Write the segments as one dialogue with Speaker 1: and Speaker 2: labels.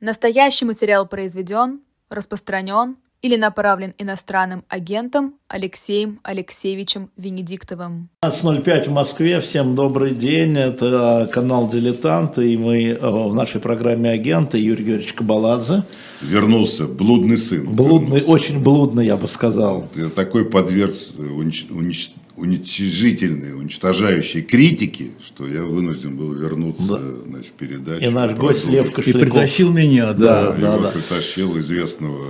Speaker 1: Настоящий материал произведен, распространен или направлен иностранным агентом Алексеем Алексеевичем Венедиктовым.
Speaker 2: 15.05 в Москве. Всем добрый день. Это канал «Дилетанты». И мы э, в нашей программе «Агенты» Юрий Георгиевич Кабаладзе.
Speaker 3: Вернулся, блудный сын.
Speaker 2: Блудный,
Speaker 3: вернулся.
Speaker 2: очень блудный, я бы сказал.
Speaker 3: Такой подверг унич- унич- уничижительной, уничтожающей критике, что я вынужден был вернуться значит, в передачу.
Speaker 2: И наш гость. Лев
Speaker 4: И
Speaker 2: Кошельков.
Speaker 4: притащил меня, да.
Speaker 3: Да,
Speaker 2: да, да.
Speaker 3: притащил известного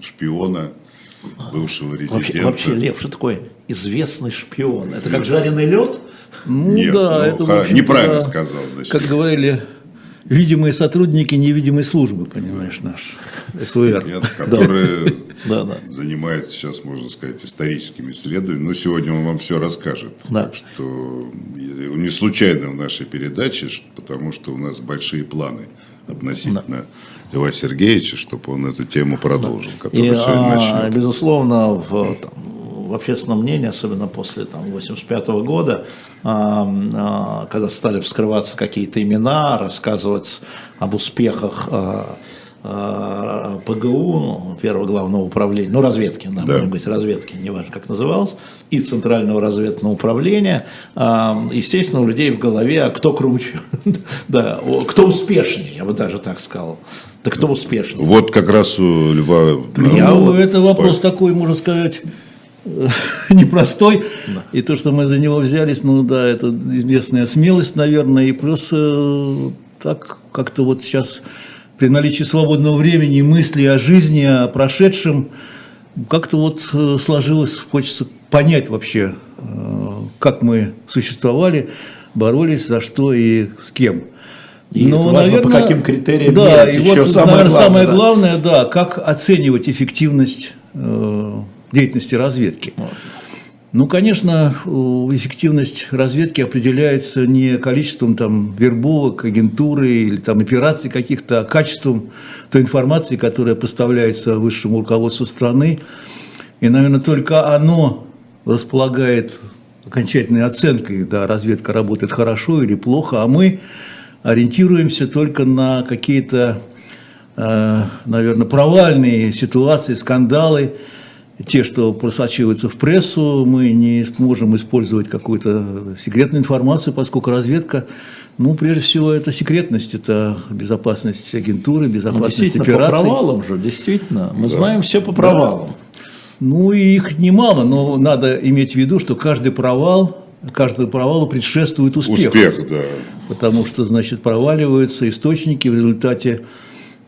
Speaker 3: шпиона, бывшего резидента.
Speaker 2: Вообще, вообще, Лев, что такое известный шпион? Это как жареный лед?
Speaker 4: Ну
Speaker 3: Нет,
Speaker 4: да,
Speaker 3: ну,
Speaker 4: это в
Speaker 3: ха- неправильно
Speaker 4: да,
Speaker 3: сказал, значит.
Speaker 4: Как говорили, видимые сотрудники невидимой службы, понимаешь, наш СВР.
Speaker 3: Нет, который
Speaker 2: Да, да.
Speaker 3: занимается сейчас, можно сказать, историческими исследованиями. Но сегодня он вам все расскажет.
Speaker 2: Да.
Speaker 3: Так что не случайно в нашей передаче, потому что у нас большие планы относительно Льва Сергеевича, чтобы он эту тему продолжил,
Speaker 2: И,
Speaker 3: которую сегодня
Speaker 2: а,
Speaker 3: начнет.
Speaker 2: безусловно, в, там, в общественном мнении, особенно после там, 85 года, а, когда стали вскрываться какие-то имена, рассказывать об успехах а, а, ПГУ, ну, первого главного управления, ну, разведки, да,
Speaker 3: Да.
Speaker 2: будем говорить, разведки, неважно, как называлось, и Центрального разведного управления, естественно, у людей в голове, а кто круче, да, кто успешнее, я бы даже так сказал, да кто успешнее.
Speaker 3: Вот как раз у Льва...
Speaker 2: Я
Speaker 4: ну, это вопрос такой, можно сказать, непростой. И то, что мы за него взялись, ну да, это известная смелость, наверное, и плюс э, так как-то вот сейчас при наличии свободного времени, мысли о жизни, о прошедшем, как-то вот э, сложилось, хочется понять вообще, э, как мы существовали, боролись, за что и с кем.
Speaker 2: И это важно, по каким критериям
Speaker 4: Да,
Speaker 2: мерить.
Speaker 4: и вот,
Speaker 2: самое
Speaker 4: наверное,
Speaker 2: главное,
Speaker 4: самое
Speaker 2: да.
Speaker 4: главное, да, как оценивать эффективность э, деятельности разведки. Ну, конечно, эффективность разведки определяется не количеством там, вербовок, агентуры или там, операций каких-то, а качеством той информации, которая поставляется высшему руководству страны. И, наверное, только оно располагает окончательной оценкой, да, разведка работает хорошо или плохо, а мы ориентируемся только на какие-то, э, наверное, провальные ситуации, скандалы, те, что просачиваются в прессу, мы не сможем использовать какую-то секретную информацию, поскольку разведка, ну, прежде всего, это секретность, это безопасность агентуры,
Speaker 2: Ну,
Speaker 4: безопасность
Speaker 2: действительно, по
Speaker 4: операций.
Speaker 2: провалам же, действительно. Мы знаем все по провалам.
Speaker 4: Ну, и их немало, но надо иметь в виду, что каждый провал, каждому провалу предшествует успех.
Speaker 3: Успех, да.
Speaker 4: Потому что, значит, проваливаются источники в результате.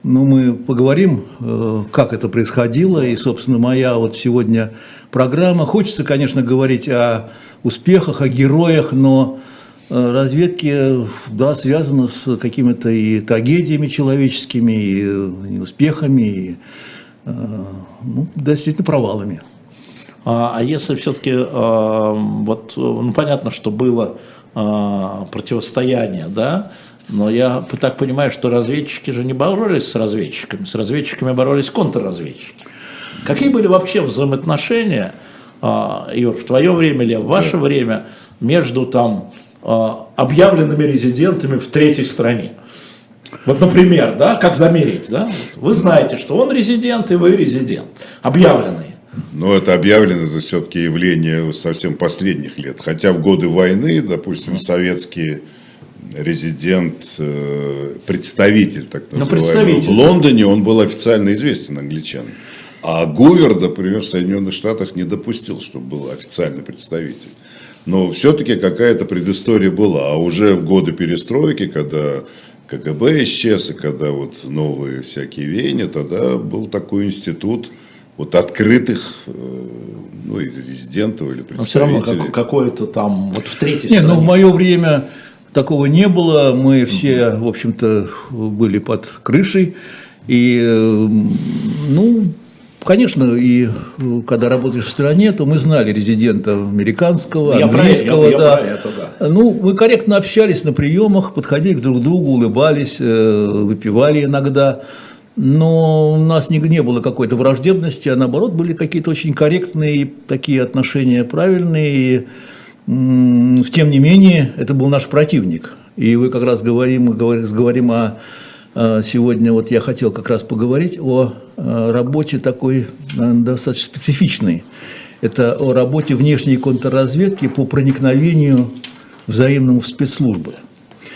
Speaker 4: Ну, мы поговорим, э, как это происходило. И, собственно, моя вот сегодня программа. Хочется, конечно, говорить о успехах, о героях, но э, разведки, да, связано с какими-то и трагедиями человеческими, и э, неуспехами, и, ну, действительно, провалами.
Speaker 2: А, а если все-таки, вот, ну, понятно, что было противостояние, да, но я так понимаю, что разведчики же не боролись с разведчиками, с разведчиками боролись контрразведчики. Какие были вообще взаимоотношения, а, Юр, в твое время или в ваше время между там а, объявленными резидентами в третьей стране? Вот, например, да, как замерить, да? Вы знаете, что он резидент и вы резидент, объявленные.
Speaker 3: Но это объявлено, это все-таки явление совсем последних лет. Хотя в годы войны, допустим, советский резидент, э, представитель, так
Speaker 2: Ну,
Speaker 3: называемый,
Speaker 2: представитель.
Speaker 3: в Лондоне, он был официально известен англичанам. А Гувер, например, в Соединенных Штатах не допустил, чтобы был официальный представитель. Но все-таки какая-то предыстория была. А уже в годы перестройки, когда КГБ исчез, и когда вот новые всякие веяния, тогда был такой институт вот открытых э, ну, или резидентов, или
Speaker 2: Но все равно
Speaker 3: представителей.
Speaker 2: как- какое-то там, вот в третьей
Speaker 4: Не, ну в
Speaker 2: стране.
Speaker 4: мое время такого не было. Мы все, в общем-то, были под крышей. И, э, ну, конечно, и э, когда работаешь в стране, то мы знали резидента американского,
Speaker 2: Я про
Speaker 4: английского,
Speaker 2: я- я
Speaker 4: да.
Speaker 2: про это, да.
Speaker 4: Ну, мы корректно общались на приемах, подходили к друг другу, улыбались, э, выпивали иногда. Но у нас не, не было какой-то враждебности, а наоборот были какие-то очень корректные такие отношения правильные. Тем не менее, это был наш противник. И вы как раз говорим, говорим, говорим о э, сегодня вот я хотел как раз поговорить о э, работе такой наверное, достаточно специфичной. Это о работе внешней контрразведки по проникновению взаимному в спецслужбы.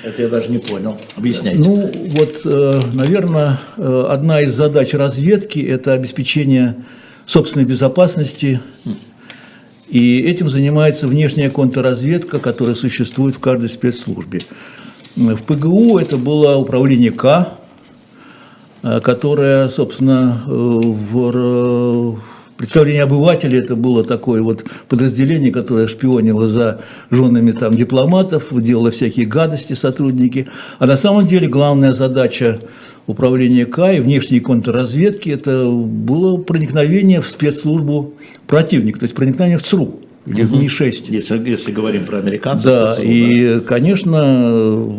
Speaker 2: Это я даже не понял. Объясняйте.
Speaker 4: Ну, вот, наверное, одна из задач разведки – это обеспечение собственной безопасности и этим занимается внешняя контрразведка, которая существует в каждой спецслужбе. В ПГУ это было управление К, которое, собственно, э, в представлении обывателей это было такое вот подразделение, которое шпионило за женами там дипломатов, делало всякие гадости сотрудники. А на самом деле главная задача управления К и внешней контрразведки, это было проникновение в спецслужбу противника, то есть проникновение в ЦРУ или угу. в Ми-6.
Speaker 2: Если, если говорим про американцев,
Speaker 4: да, ЦРУ, и, да. конечно,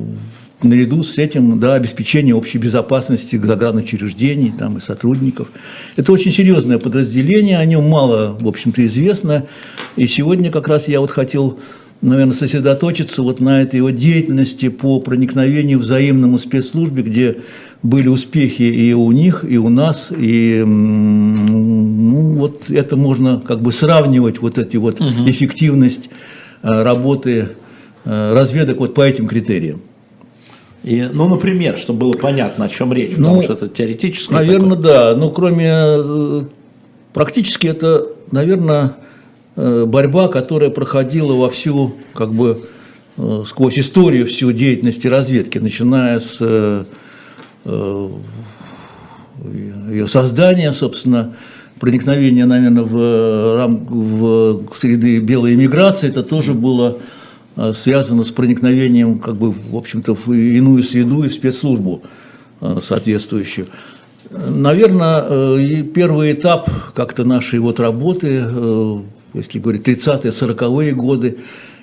Speaker 4: наряду с этим да, обеспечение общей безопасности загранучреждений там, и сотрудников. Это очень серьезное подразделение, о нем мало, в общем-то, известно. И сегодня как раз я вот хотел наверное, сосредоточиться вот на этой его деятельности по проникновению взаимному спецслужбе, где были успехи и у них, и у нас, и ну, вот это можно как бы сравнивать, вот эти вот угу. эффективность э, работы э, разведок вот по этим критериям.
Speaker 2: И, ну, например, чтобы было понятно, о чем речь, потому ну, что это теоретически.
Speaker 4: Наверное, такое. да. Но кроме э, практически это, наверное, борьба, которая проходила во всю, как бы, сквозь историю всю деятельности разведки, начиная с ее создание, собственно, проникновение, наверное, в, рам, в среды белой эмиграции, это тоже было э, связано с проникновением, как бы, в общем-то, в иную среду и в спецслужбу э, соответствующую. Наверное, первый этап как-то нашей вот работы, если говорить 30-е, 40-е годы,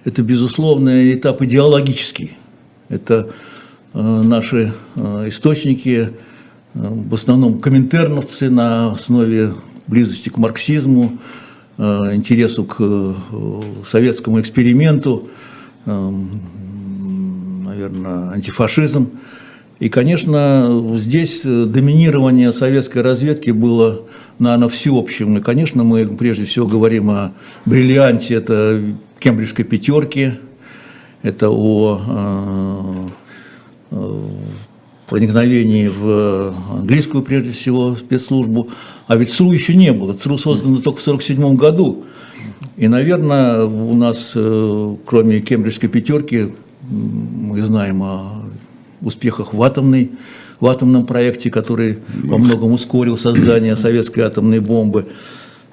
Speaker 4: это, безусловно, этап идеологический. Это Э, наши э, источники, э, в основном коминтерновцы на основе близости к марксизму, интересу к советскому эксперименту, наверное, антифашизм. И, конечно, здесь доминирование советской разведки было, наверное, всеобщим. И, конечно, мы прежде всего говорим о бриллианте, это кембриджской пятерки, это о проникновении в английскую, прежде всего, спецслужбу. А ведь ЦРУ еще не было. ЦРУ создано только в 1947 году. И, наверное, у нас, э, кроме кембриджской пятерки, мы знаем о успехах в атомной в атомном проекте, который во многом ускорил создание советской атомной бомбы.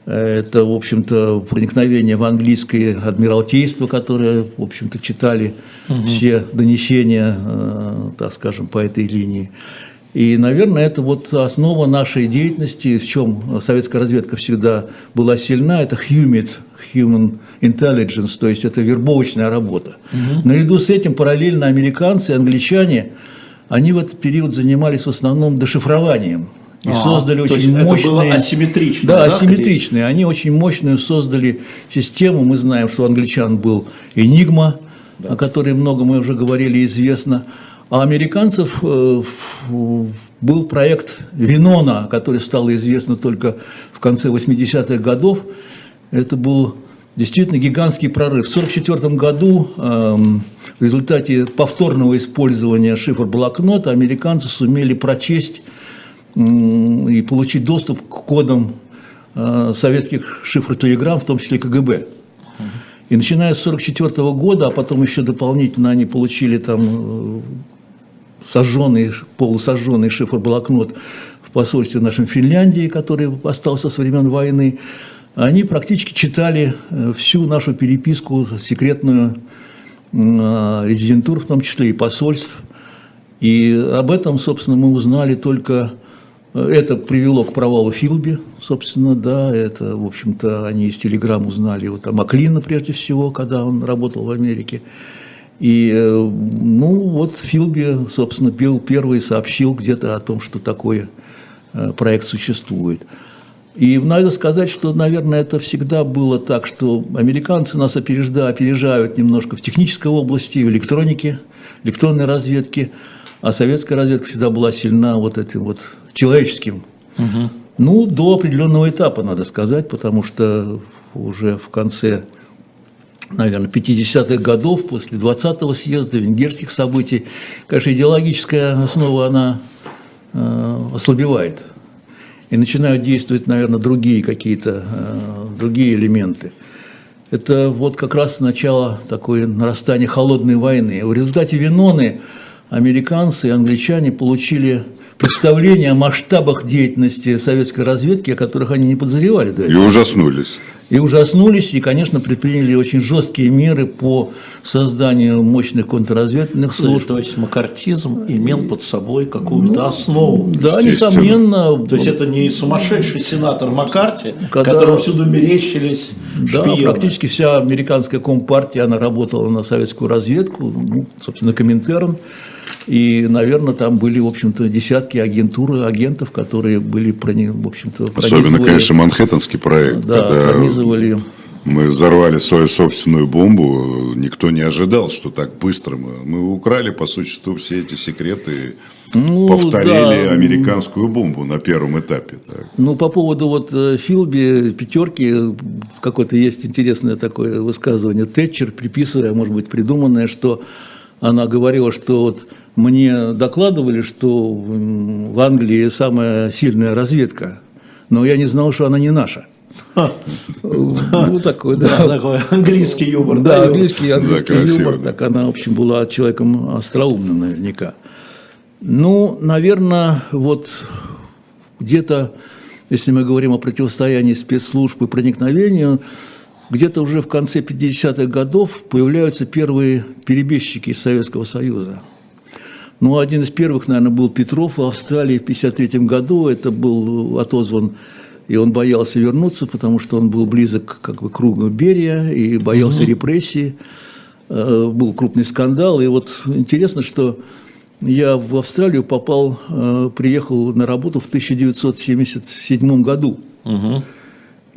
Speaker 4: Это, в общем-то, проникновение в английское адмиралтейство, которое, в общем-то, читали угу. все донесения, э, так скажем, по этой линии. И, наверное, это вот основа нашей деятельности, в чем советская разведка всегда была сильна, это human, human intelligence, то есть это вербовочная работа. Угу. Наряду с этим параллельно американцы, англичане, они в этот период занимались в основном дешифрованием и а, создали очень мощные... Это было
Speaker 2: асимметрично.
Speaker 4: Да, да, асимметричные. Они очень мощную создали систему. Мы знаем, что у англичан был Энигма, да. о которой много мы уже говорили, известно. А американцев э, был проект Винона, который стал известно только в конце 80-х годов. Это был действительно гигантский прорыв. В 1944 году эм, в результате повторного использования шифр-блокнота американцы сумели прочесть и получить доступ к кодам э, советских шифротелеграмм, в том числе КГБ. И начиная с 1944 года, а потом еще дополнительно они получили там э, сожженный, полусожженный шифр-блокнот в посольстве нашем Финляндии, который остался со времен войны, они практически читали э, всю нашу переписку секретную резидентур, в том числе и посольств. И об этом, собственно, мы узнали только это привело к провалу Филби, собственно, да, это, в общем-то, они из телеграмм узнали вот, о Маклина, прежде всего, когда он работал в Америке. И, э, ну, вот Филби, собственно, пел первый сообщил где-то о том, что такой э, проект существует. И надо сказать, что, наверное, это всегда было так, что американцы нас опережают, опережают немножко в технической области, в электронике, электронной разведке, а советская разведка всегда была сильна вот этим вот человеческим. Ну, до определенного этапа, надо сказать, потому что уже в конце, наверное, 50-х годов, после 20-го съезда, венгерских событий, конечно, идеологическая основа, она э, ослабевает. И начинают действовать, наверное, другие какие-то, э, другие элементы. Это вот как раз начало такой нарастания холодной войны. В результате Веноны американцы и англичане получили представление о масштабах деятельности советской разведки, о которых они не подозревали до
Speaker 3: этого. И ужаснулись.
Speaker 4: И ужаснулись, и, конечно, предприняли очень жесткие меры по созданию мощных контрразведывательных служб.
Speaker 2: То есть макартизм имел под собой какую-то ну, основу.
Speaker 4: Да, несомненно.
Speaker 2: То есть это не сумасшедший сенатор Маккарти, когда, которому всюду мерещились
Speaker 4: Да, шпионы. практически вся американская компартия, она работала на советскую разведку, ну, собственно, Коминтерн. И, наверное, там были, в общем-то, десятки агентур, агентов, которые были, в общем-то,
Speaker 3: Особенно, конечно, Манхэттенский проект.
Speaker 4: Да, пронизывали
Speaker 3: мы взорвали свою собственную бомбу, никто не ожидал, что так быстро мы, мы украли, по существу, все эти секреты, ну, повторили да. американскую бомбу на первом этапе. Так.
Speaker 4: Ну, по поводу вот э, Филби, пятерки, какое-то есть интересное такое высказывание Тэтчер, приписывая, может быть, придуманное, что она говорила, что вот мне докладывали, что в Англии самая сильная разведка, но я не знал, что она не наша.
Speaker 2: Ну, такой, да. Такой английский юмор.
Speaker 4: Да, английский, английский юмор. Так она, в общем, была человеком остроумным наверняка. Ну, наверное, вот где-то, если мы говорим о противостоянии спецслужб и проникновению, где-то уже в конце 50-х годов появляются первые перебежчики из Советского Союза. Ну, один из первых, наверное, был Петров в Австралии в 1953 году. Это был отозван, и он боялся вернуться, потому что он был близок как бы, к кругу Берия и боялся угу. репрессий. Э, был крупный скандал. И вот интересно, что я в Австралию попал, э, приехал на работу в 1977 году. Угу.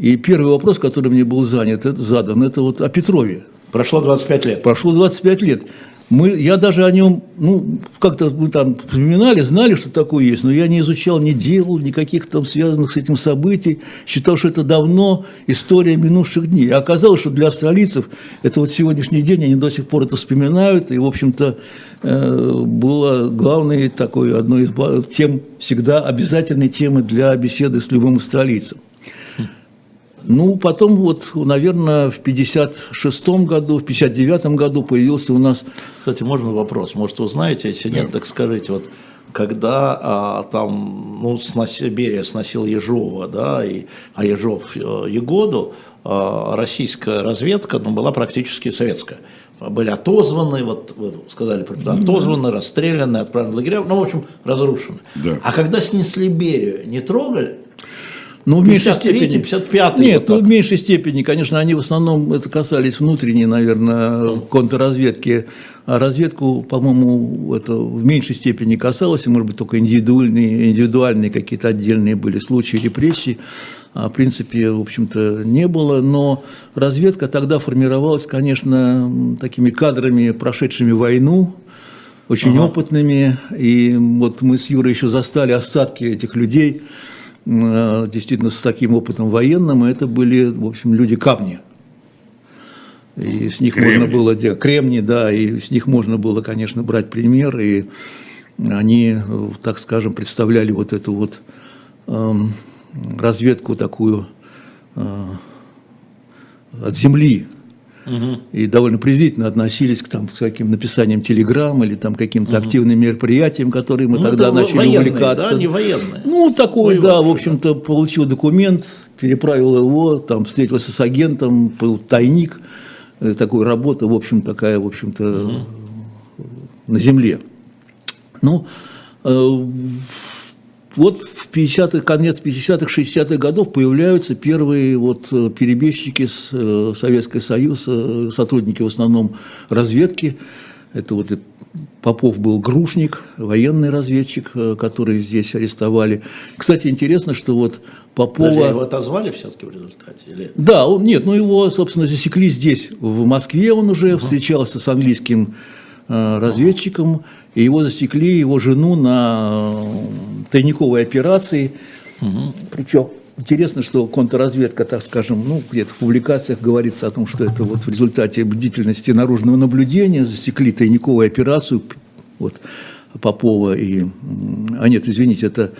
Speaker 4: И первый вопрос, который мне был занят, это, задан, это вот о Петрове.
Speaker 2: Прошло 25 лет.
Speaker 4: Прошло 25 лет. Мы, я даже о нем, ну, как-то мы там вспоминали, знали, что такое есть, но я не изучал, не делал никаких там связанных с этим событий, считал, что это давно история минувших дней. А оказалось, что для австралийцев это вот сегодняшний день, они до сих пор это вспоминают, и, в общем-то, э, было главной такой, одной из тем, всегда обязательной темы для беседы с любым австралийцем. Ну, потом вот, наверное, в 56 году, в 59 году появился у нас...
Speaker 2: Кстати, можно вопрос? Может, вы знаете, если нет, так скажите, вот когда а, там, ну, снос, Берия сносил Ежова, да, и, а Ежов э, Егоду, а, российская разведка, ну, была практически советская. Были отозваны, вот вы сказали, отозваны, расстреляны, отправлены в лагеря, ну, в общем, разрушены. Да. А когда снесли Берию, не трогали?
Speaker 4: Ну, в меньшей степени. 55 Нет, вот ну, в меньшей степени, конечно, они в основном это касались внутренней, наверное, контрразведки. А разведку, по-моему, это в меньшей степени касалось, может быть, только индивидуальные, индивидуальные какие-то отдельные были случаи репрессий. А, в принципе, в общем-то, не было. Но разведка тогда формировалась, конечно, такими кадрами, прошедшими войну, очень ага. опытными. И вот мы с Юрой еще застали остатки этих людей – действительно с таким опытом военным, и это были, в общем, люди камни. И с них кремни. можно было делать кремни, да, и с них можно было, конечно, брать пример, и они, так скажем, представляли вот эту вот э, разведку такую э, от земли, и довольно презрительно относились к, там, к таким написаниям телеграмм или там каким-то угу. активным мероприятиям, которые мы ну, тогда начали военные, увлекаться.
Speaker 2: Да, не военные.
Speaker 4: Ну, такой, Воевавший, да, в общем-то, получил документ, переправил его, там, встретился с агентом, был тайник, э, такой работа, в общем, такая, в общем-то, угу. на земле. Ну, э, вот в 50-х, конец 50-х, 60-х годов появляются первые вот э, перебежчики с э, Советского Союза, сотрудники в основном разведки. Это вот Попов был грушник, военный разведчик, э, который здесь арестовали. Кстати, интересно, что вот Попова... Подожди,
Speaker 2: его отозвали все-таки в результате? Или...
Speaker 4: Да, он, нет, ну его, собственно, засекли здесь, в Москве он уже угу. встречался с английским э, разведчиком, и его засекли, его жену на э, тайниковой операции. Причем интересно, что контрразведка, так скажем, ну, где-то в публикациях говорится о том, что это вот в результате бдительности наружного наблюдения засекли тайниковую операцию вот, Попова и... А нет, извините, это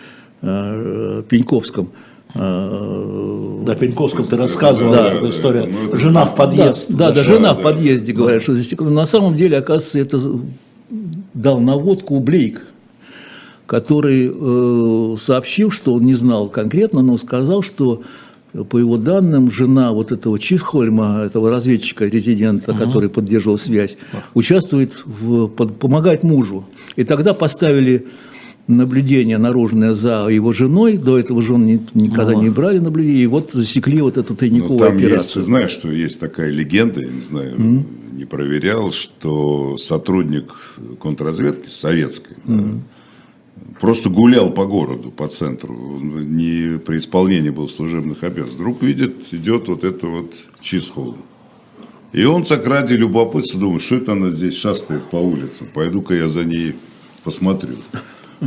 Speaker 4: э, Пеньковском.
Speaker 2: Э, да, Пеньковском ты рассказывал
Speaker 3: Да,
Speaker 2: эту
Speaker 3: да,
Speaker 2: историю.
Speaker 3: да, ну, это
Speaker 2: Жена в подъезд.
Speaker 4: Да, да,
Speaker 3: зашла,
Speaker 4: жена
Speaker 3: да.
Speaker 4: в подъезде говорит, что засекла. На самом деле, оказывается, это дал наводку Блейк, который э, сообщил, что он не знал конкретно, но сказал, что э, по его данным, жена вот этого Чисхольма, этого разведчика, резидента, который поддерживал связь, участвует, в, под- помогает мужу. И тогда поставили наблюдение наружное за его женой, до этого жен ни- никогда не брали наблюдение, и вот засекли вот эту
Speaker 3: Ну,
Speaker 4: тайниковую
Speaker 3: там есть,
Speaker 4: операцию.
Speaker 3: ты знаешь, что есть такая легенда, я не знаю, не проверял, что сотрудник контрразведки советской да, просто гулял по городу, по центру, он не при исполнении был служебных обязанностей. Вдруг видит, идет вот это вот Чисхол. И он так ради любопытства думает, что это она здесь шастает по улицам, пойду-ка я за ней посмотрю.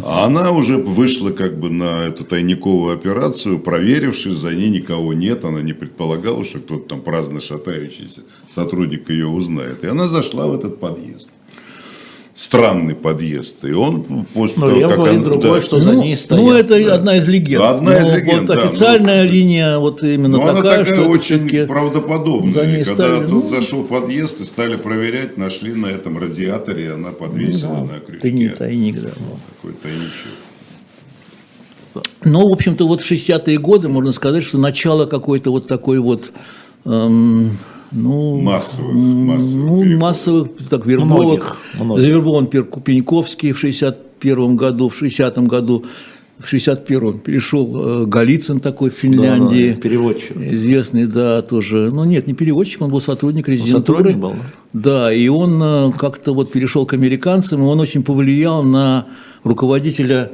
Speaker 3: А она уже вышла как бы на эту тайниковую операцию, проверившись, за ней никого нет, она не предполагала, что кто-то там праздно шатающийся сотрудник ее узнает. И она зашла в этот подъезд. Странный подъезд. И он после
Speaker 2: Но
Speaker 3: того,
Speaker 2: я
Speaker 3: как
Speaker 2: говорю
Speaker 3: она-
Speaker 2: другое,
Speaker 3: да.
Speaker 2: что за
Speaker 4: ну,
Speaker 2: ней стоят.
Speaker 4: ну, это
Speaker 3: да.
Speaker 4: одна из легенд.
Speaker 3: Одна из
Speaker 4: Но
Speaker 3: легенд,
Speaker 4: вот
Speaker 3: да,
Speaker 4: официальная
Speaker 3: ну,
Speaker 4: линия вот именно
Speaker 3: Но она
Speaker 4: такая,
Speaker 3: такая
Speaker 4: что
Speaker 3: очень
Speaker 4: за
Speaker 3: правдоподобная. Когда
Speaker 4: ставили,
Speaker 3: тут
Speaker 4: ну,
Speaker 3: зашел подъезд и стали проверять, нашли на этом радиаторе, она подвесила на крючке.
Speaker 4: тайник, тайник, да. ну.
Speaker 3: Такой тайничок.
Speaker 4: Ну, в общем-то, вот в 60-е годы можно сказать, что начало какой-то вот такой вот, эм, ну,
Speaker 3: Массовых, массовых
Speaker 4: ну,
Speaker 3: переходов.
Speaker 4: массовых, так, вербовок.
Speaker 2: Многих, многих.
Speaker 4: Завербован Пер- Пеньковский в 61 году, в 60 году, в 61-м перешел э, Голицын такой в Финляндии.
Speaker 2: Да, да, переводчик.
Speaker 4: Известный, да, тоже. Ну, нет, не переводчик, он был сотрудник резидентуры.
Speaker 2: сотрудник был, да?
Speaker 4: Да, и он э, как-то вот перешел к американцам, и он очень повлиял на руководителя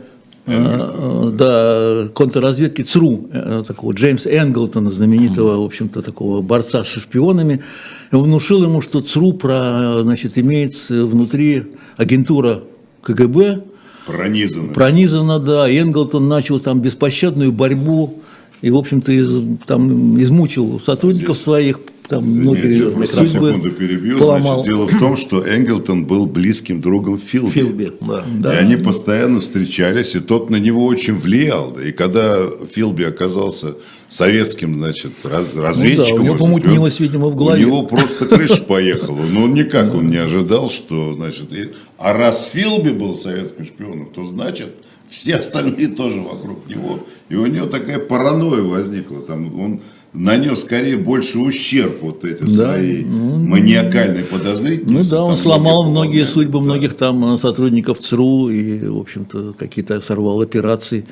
Speaker 4: да, контрразведки ЦРУ, э, такого Джеймса Энглтона, знаменитого, в общем-то, такого борца с шпионами. Внушил ему, что ЦРУ про, значит, имеется внутри агентура КГБ,
Speaker 3: Пронизано.
Speaker 4: пронизано, да, Энглтон начал там беспощадную борьбу, и, в общем-то, из- там измучил сотрудников
Speaker 3: Здесь-
Speaker 4: своих, там
Speaker 3: Извините, я
Speaker 4: многие
Speaker 3: просто секунду перебью.
Speaker 4: поломал.
Speaker 3: Значит, дело в том, что Энглтон был близким другом Филби.
Speaker 2: Филби, да.
Speaker 4: Да.
Speaker 3: И они постоянно встречались, и тот на него очень влиял. да. И когда Филби оказался советским, значит, раз- разведчиком,
Speaker 4: Ну у него помутнилось, видимо, в голове.
Speaker 3: У него просто крыша поехала. Но он никак он не ожидал, что, значит... и- А раз Филби был советским шпионом, то значит все остальные тоже вокруг него. И у него такая паранойя возникла. Там он нанес скорее больше ущерб вот эти
Speaker 4: Да,
Speaker 3: свои маниакальные подозрительности.
Speaker 4: Ну да, он
Speaker 3: там
Speaker 4: сломал многие судьбы
Speaker 3: Да.
Speaker 4: многих там э, сотрудников ЦРУ и, в общем-то, какие-то сорвал операции.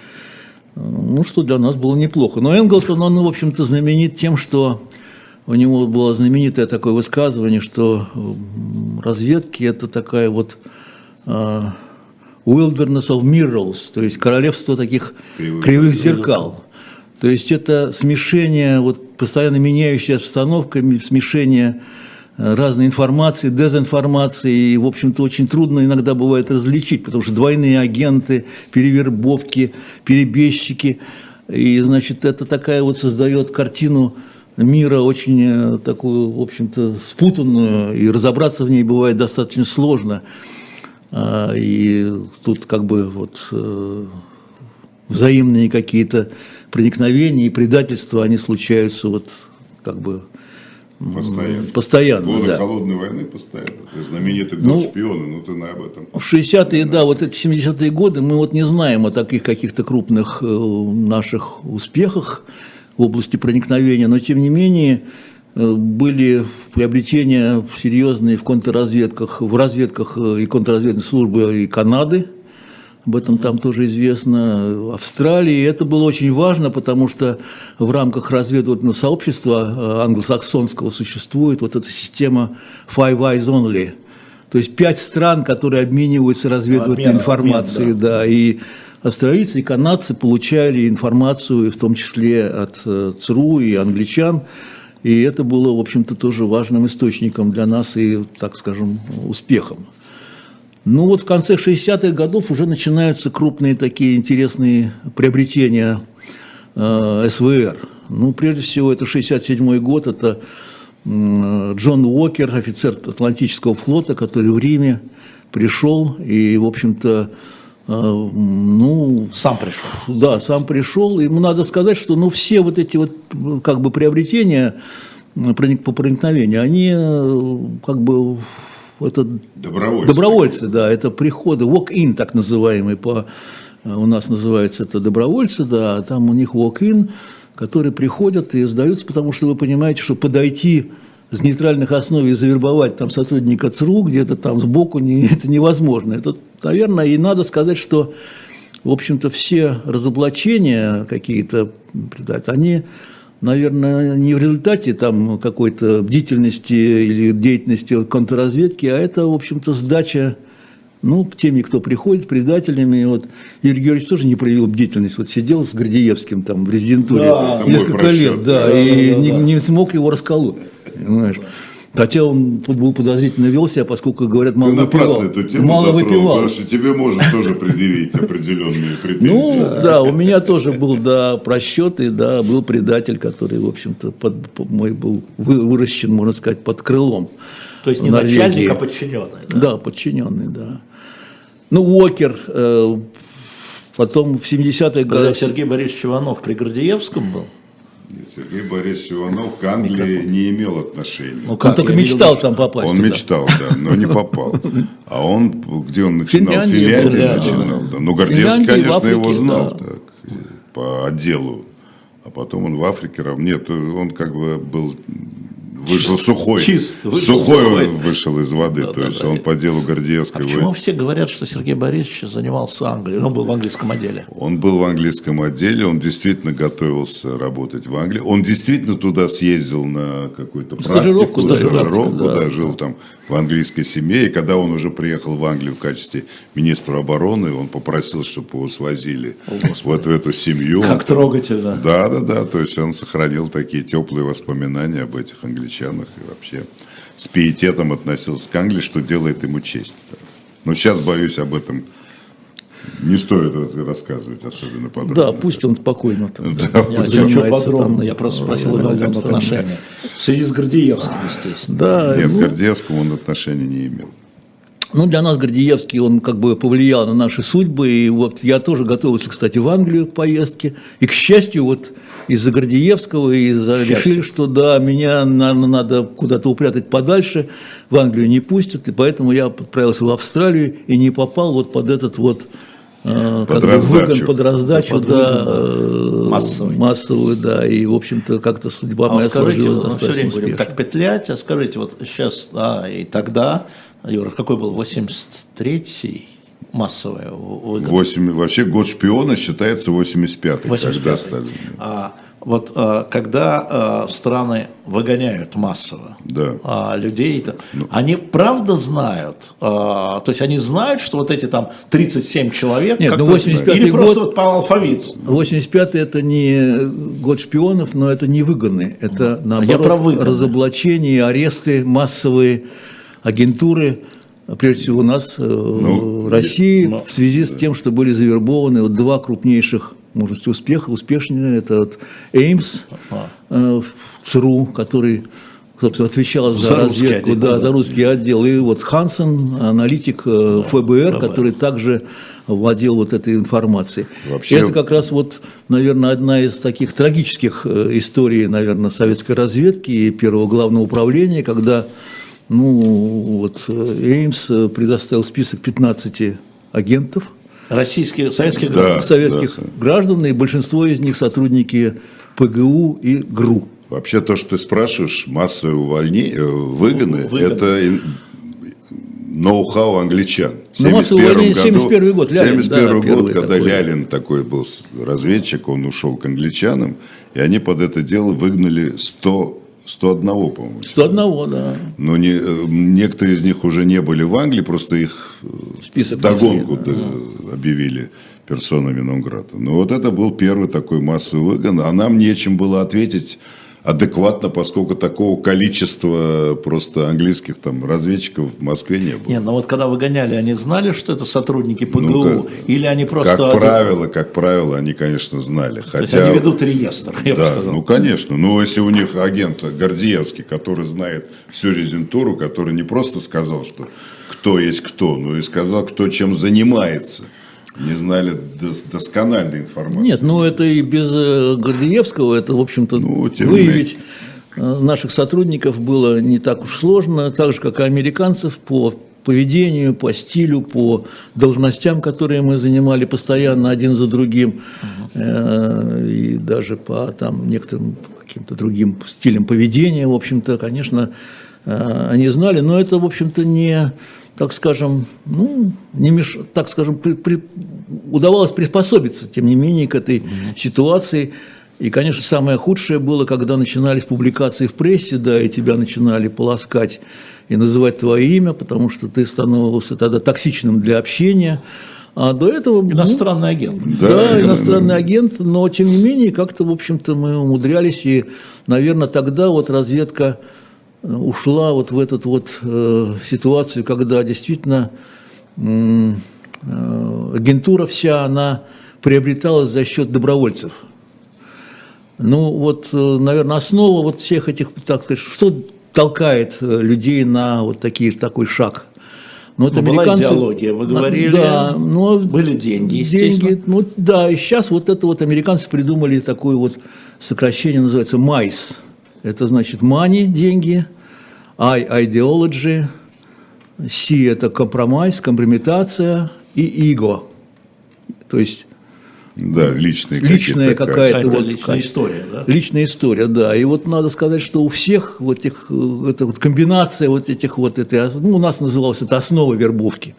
Speaker 4: Э, Ну, что для нас было неплохо. Но Энглтон, он, в общем-то, знаменит тем, что у него было знаменитое такое высказывание, что разведки – это такая вот э, wilderness of mirrors, то есть королевство таких
Speaker 3: Кривых
Speaker 4: кривых, зеркал. То есть это смешение, вот постоянно меняющаяся обстановка, смешение э, разной информации, дезинформации, и, в общем-то, очень трудно иногда бывает различить, потому что двойные агенты, перевербовки, перебежчики, и, значит, это такая вот создает картину мира очень э, такую, в общем-то, спутанную, и разобраться в ней бывает достаточно сложно. А, И тут как бы вот э, взаимные какие-то проникновения и предательства, они случаются вот как бы
Speaker 3: Постоянно.
Speaker 4: постоянно.
Speaker 3: Годы
Speaker 4: да.
Speaker 3: холодной войны постоянно. Это знаменитый
Speaker 4: Ну,
Speaker 3: год шпиона, ну ты на об этом.
Speaker 4: В 60-е, да, вот эти 70-е годы мы вот не знаем о таких каких-то крупных э, наших успехах в области проникновения, но тем не менее э, были приобретения серьезные в контрразведках, в разведках э, и контрразведной службы и Канады, об этом там тоже известно, Австралии. И это было очень важно, потому что в рамках разведывательного сообщества э, англосаксонского существует вот эта система Five Eyes Only. То есть пять стран, которые обмениваются разведывательной
Speaker 2: Обмен,
Speaker 4: информацией,
Speaker 2: обмен,
Speaker 4: да. и австралийцы и канадцы получали информацию, в том числе от э, ЦРУ и англичан, и это было, в общем-то, тоже важным источником для нас и, так скажем, успехом. Ну вот в конце 60-х годов уже начинаются крупные такие интересные приобретения э, СВР. Ну, прежде всего, это 67 год, это э, Джон Уокер, офицер Атлантического флота, который в Риме пришел и, в общем-то, э, ну,
Speaker 2: Сам пришел.
Speaker 4: да, сам пришел. Ему надо сказать, что ну, все вот эти вот как бы приобретения проник- по проникновению, они э, как бы это
Speaker 3: Добровольцы.
Speaker 4: добровольцы, да, это приходы, walk-in так называемый, по, э, у нас называется это добровольцы, да, а там у них walk-in, которые приходят и сдаются, потому что вы понимаете, что подойти с нейтральных основ и завербовать там сотрудника ЦРУ где-то там сбоку, не, это невозможно. Это, наверное, и надо сказать, что, в общем-то, все разоблачения какие-то, они, наверное, не в результате там какой-то бдительности или деятельности контрразведки, а это, в общем-то, сдача ну, теми, кто приходит, предателями. Вот Юрий Георгиевич тоже не проявил бдительность. Вот сидел с Гордеевским там в резидентуре
Speaker 2: Да,
Speaker 4: несколько лет, да,
Speaker 3: да,
Speaker 4: и не, не смог его расколоть. Понимаешь? Хотя он тут был подозрительно вел себя, поскольку, говорят, мало
Speaker 3: Ты напрасно
Speaker 4: выпивал.
Speaker 3: эту тему
Speaker 4: Мало
Speaker 3: затронул,
Speaker 4: выпивал.
Speaker 3: потому что тебе может тоже предъявить определенные претензии.
Speaker 4: Ну, да, у меня тоже был, да, просчет, и, да, был предатель, который, в общем-то, мой был вы- выращен, можно сказать, под крылом.
Speaker 2: То есть не
Speaker 4: Норвегии.
Speaker 2: начальник, а подчиненный. да?
Speaker 4: Да, подчиненный, да. Ну, Уокер, э, потом в 70-х
Speaker 2: Когда
Speaker 4: годах...
Speaker 2: Сергей Борисович Иванов при Гордеевском был,
Speaker 3: Нет, Сергей Борисович Иванов к Англии не имел отношения.
Speaker 2: Ну,
Speaker 4: Он только
Speaker 2: я видел,
Speaker 4: мечтал
Speaker 2: что-
Speaker 4: там попасть.
Speaker 3: Он
Speaker 4: туда.
Speaker 3: мечтал, да, но не попал. А он, где он начинал? В
Speaker 4: Финляндии,
Speaker 3: Финляндии
Speaker 2: да.
Speaker 3: начинал, да. Ну, Гордеевский, конечно, его знал
Speaker 4: да.
Speaker 3: так, по отделу. А потом он в Африке, нет, он как бы был, вышел сухой.
Speaker 2: чист, вышел
Speaker 3: сухой,
Speaker 2: сухой.
Speaker 3: вышел из воды,
Speaker 2: Да,
Speaker 3: то
Speaker 2: да,
Speaker 3: есть
Speaker 2: да.
Speaker 3: он по делу
Speaker 2: А
Speaker 3: Гордеевской
Speaker 2: почему
Speaker 3: войны.
Speaker 2: все говорят, что Сергей Борисович занимался Англией? Ну, был в английском отделе.
Speaker 3: Он был в английском отделе, он действительно готовился работать в Англии. Он действительно туда съездил на какую-то
Speaker 4: Стажировку,
Speaker 3: практику,
Speaker 4: да,
Speaker 3: стажировку,
Speaker 4: да.
Speaker 3: да, жил там в английской семье. И когда он уже приехал в Англию в качестве министра обороны, он попросил, чтобы его свозили вот в эту семью.
Speaker 2: Как
Speaker 3: Он
Speaker 2: трогательно.
Speaker 3: Да, да, да. То есть он сохранил такие теплые воспоминания об этих англичанах и вообще с пиететом относился к Англии, что делает ему честь. Но сейчас, боюсь, об этом не стоит рассказывать особенно подробно.
Speaker 4: Да, пусть он спокойно там,
Speaker 2: Я
Speaker 4: занимается
Speaker 2: ничего
Speaker 4: там,
Speaker 2: подробно, я просто спросил его
Speaker 4: там,
Speaker 2: отношения. В связи с Гордеевским, естественно.
Speaker 4: Да,
Speaker 3: Нет,
Speaker 4: ну,
Speaker 3: к Гордеевскому он отношения не имел.
Speaker 4: Ну, для нас Гордеевский, он как бы повлиял на наши судьбы, и вот я тоже готовился, кстати, в Англию к поездке, и, к счастью, вот из-за Гордеевского, из-за
Speaker 2: счастью.
Speaker 4: решили, что да, меня, наверное, надо куда-то упрятать подальше, в Англию не пустят, и поэтому я отправился в Австралию и не попал вот под этот вот э,
Speaker 3: Под
Speaker 4: как
Speaker 3: раздачу.
Speaker 4: выгон, под раздачу,
Speaker 2: Под
Speaker 4: да,
Speaker 2: выгон,
Speaker 4: э,
Speaker 2: Массовый.
Speaker 4: массовую, да, и, в общем-то, как-то судьба
Speaker 2: А
Speaker 4: моя
Speaker 2: скажите,
Speaker 4: сложилась
Speaker 2: мы все время будем так петлять, а скажите, вот сейчас, а, и тогда, Юра, какой был, 83-й выгон?
Speaker 3: Восемь- вообще год шпиона считается 85-й,
Speaker 2: 85-й.
Speaker 3: когда стали.
Speaker 2: А, вот а, когда а, страны выгоняют массово
Speaker 3: Да.
Speaker 2: а, людей, то они правда знают, а, то есть они знают, что вот эти там 37 человек,
Speaker 4: Нет, ну,
Speaker 2: то-
Speaker 4: 85-й
Speaker 2: или просто
Speaker 4: год-
Speaker 2: вот по алфавиту.
Speaker 4: 85-й это не год шпионов, но это не выгоны. Это, наоборот,
Speaker 2: про выгоны.
Speaker 4: разоблачения, аресты, массовые агентуры, прежде всего у нас, э, в России,
Speaker 2: ну,
Speaker 4: в связи с тем, что были завербованы вот два крупнейших, можно сказать, успеха, успешнее, это вот Эймс,
Speaker 2: А.
Speaker 4: ЦРУ, который собственно, отвечал за,
Speaker 2: За
Speaker 4: разведку,
Speaker 2: отдел,
Speaker 4: да,
Speaker 2: да.
Speaker 4: за русский отдел. И вот Хансен, аналитик э, ФБР, который также владел вот этой информацией.
Speaker 3: Вообще-
Speaker 4: это как раз вот, наверное, одна из таких трагических историй, наверное, советской разведки и первого главного управления, когда ну, вот, э, Эймс э, предоставил список 15 агентов,
Speaker 2: Российских, советских
Speaker 3: Да.
Speaker 2: граждан.
Speaker 4: советских
Speaker 3: да.
Speaker 4: граждан, и большинство из них сотрудники ПГУ и ГРУ.
Speaker 3: Вообще то, что ты спрашиваешь, массовые увольнения, выгоны,
Speaker 2: Выгоны.
Speaker 3: это ноу-хау англичан. В
Speaker 4: Ну, массовое
Speaker 3: 71
Speaker 4: увольнение,
Speaker 3: году-
Speaker 4: 71 год, Лялин,
Speaker 3: 71
Speaker 4: да,
Speaker 3: год, когда
Speaker 4: такой.
Speaker 3: Лялин такой был разведчик, он ушел к англичанам, и они под это дело выгнали 100, 101, по-моему.
Speaker 4: 101, да.
Speaker 3: Но не, э, некоторые из них уже не были в Англии, просто их э,
Speaker 4: Список
Speaker 3: догонку да, объявили персонами Нонграта. Но вот это был первый такой массовый выгон, а нам нечем было ответить адекватно, поскольку такого количества просто английских там разведчиков в Москве не было.
Speaker 2: Не, ну вот когда выгоняли, они знали, что это сотрудники ПГУ?
Speaker 3: Ну, как-
Speaker 2: или они просто...
Speaker 3: Как правило, как правило, они, конечно, знали.
Speaker 2: То есть
Speaker 3: Хотя,
Speaker 2: они ведут реестр, я бы
Speaker 3: да,
Speaker 2: сказал.
Speaker 3: ну конечно. Ну, если у них агент Гордеевский, который знает всю резентуру, который не просто сказал, что кто есть кто, но и сказал, кто чем занимается. Не знали дос- доскональной информации.
Speaker 4: Нет, ну это и без э, Гордеевского, это, в общем-то,
Speaker 3: Ну,
Speaker 4: выявить э, наших сотрудников было не так уж сложно, так же, как и американцев, по поведению, по стилю, по должностям, которые мы занимали постоянно один за другим, э, и даже по там, некоторым каким-то другим стилям поведения, в общем-то, конечно, э, они знали, но это, в общем-то, не, так скажем, ну, не меш... так скажем, при- при- удавалось приспособиться, тем не менее, к этой ситуации. И, конечно, самое худшее было, когда начинались публикации в прессе, да, и тебя начинали полоскать и называть твое имя, потому что ты становился тогда токсичным для общения. А до этого... ну,
Speaker 2: Иностранный агент.
Speaker 3: Да,
Speaker 4: да, иностранный агент, но тем не менее как-то, в общем-то, мы умудрялись, и, наверное, тогда вот разведка ушла вот в эту вот э, ситуацию, когда действительно э, агентура вся, она приобреталась за счет добровольцев. Ну вот, э, наверное, основа вот всех этих, так сказать, что толкает э, людей на вот такие, такой шаг? Ну, вот
Speaker 2: Ну, была идеология, вы говорили,
Speaker 4: Да, но
Speaker 2: были деньги, естественно.
Speaker 4: Деньги, ну, да, и сейчас вот это вот американцы придумали такое вот сокращение, называется MICE. Это значит money, деньги, I, ideology, C – это компромисс, компрометация и ego. То есть
Speaker 3: Да, личные
Speaker 4: личная какая-то
Speaker 2: Какая-то
Speaker 4: вот
Speaker 2: личная история, да?
Speaker 4: Личная история, да. И вот надо сказать, что у всех вот этих, э, это вот комбинация вот этих вот, этой, ну, у нас называлось это основа вербовки.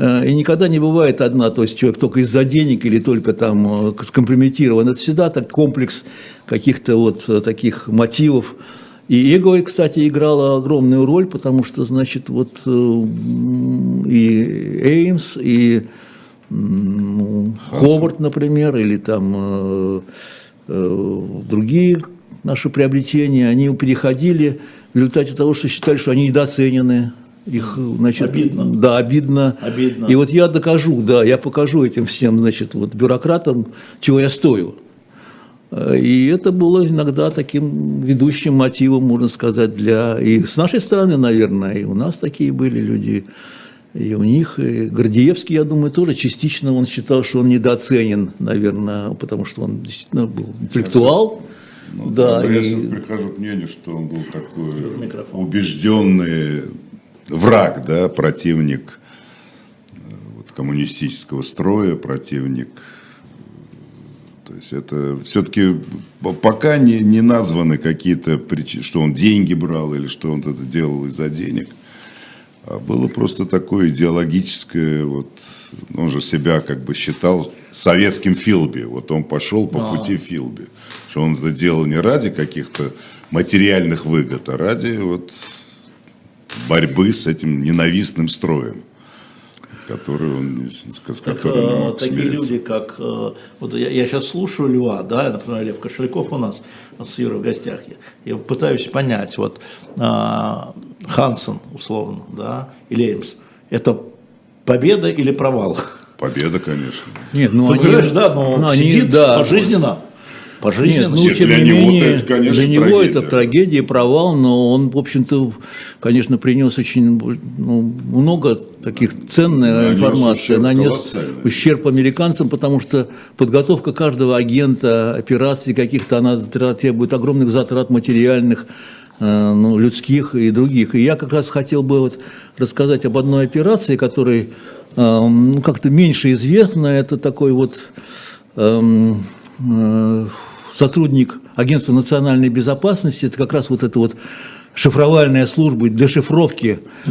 Speaker 4: Э, И никогда не бывает одна, то есть человек только из-за денег или только там э, скомпрометирован. Это всегда так комплекс каких-то вот э, таких мотивов. И эго, кстати, играло огромную роль, потому что, значит, вот и Эймс, и ну, Ховард, например, или там другие наши приобретения, они переходили в результате того, что считали, что они недооценены. Их, значит,
Speaker 2: Обидно.
Speaker 4: Да, обидно.
Speaker 2: Обидно.
Speaker 4: И вот я докажу, да, я покажу этим всем, значит, вот бюрократам, чего я стою. Э, И это было иногда таким ведущим мотивом, можно сказать, для... И с нашей стороны, наверное, и у нас такие были люди, и у них. И Гордеевский, я думаю, тоже частично он считал, что он недооценен, наверное, потому что он действительно был интеллектуал.
Speaker 3: Ну,
Speaker 4: да, и-
Speaker 3: прихожу к мнению, что он был такой убежденный враг, да, противник э, вот, коммунистического строя, противник. То есть это все-таки пока не, не названы какие-то причины, что он деньги брал или что он это делал из-за денег. А было просто такое идеологическое, вот, он же себя как бы считал советским Филби. Вот он пошел по пути Филби. Что он это делал не ради каких-то материальных выгод, а ради вот борьбы с этим ненавистным строем, который он, не- с
Speaker 2: Так,
Speaker 3: которым не
Speaker 2: э,
Speaker 3: мог
Speaker 2: такие
Speaker 3: смириться.
Speaker 2: люди, как э, вот я, сейчас слушаю Льва, да, например, Лев Кошеляков у нас с Юрой в гостях. Я, я пытаюсь понять, вот э, Хансен, условно, да, или Эймс, это победа или провал?
Speaker 3: Победа, конечно.
Speaker 4: Нет, ну,
Speaker 2: Ну,
Speaker 4: они,
Speaker 2: да, но
Speaker 4: ну, они,
Speaker 2: сидит
Speaker 4: да,
Speaker 2: пожизненно. Пожизненно.
Speaker 4: Нет, ну, тем
Speaker 3: для
Speaker 4: не
Speaker 3: него-то
Speaker 4: менее,
Speaker 3: это, конечно,
Speaker 4: для него
Speaker 3: трагедия.
Speaker 4: это трагедия, провал, но он, в общем-то, конечно, принес очень ну, много таких ценной
Speaker 3: Нанес
Speaker 4: информации,
Speaker 3: ущерб
Speaker 4: нанес
Speaker 3: колоссальный.
Speaker 4: ущерб американцам, потому что подготовка каждого агента, операций каких-то, она требует огромных затрат материальных, э, ну, людских и других. И я как раз хотел бы вот рассказать об одной операции, которая э, ну, как-то меньше известна. Это такой вот эм, э, сотрудник Агентства национальной безопасности, это как раз вот эта вот шифровальная служба для шифровки э,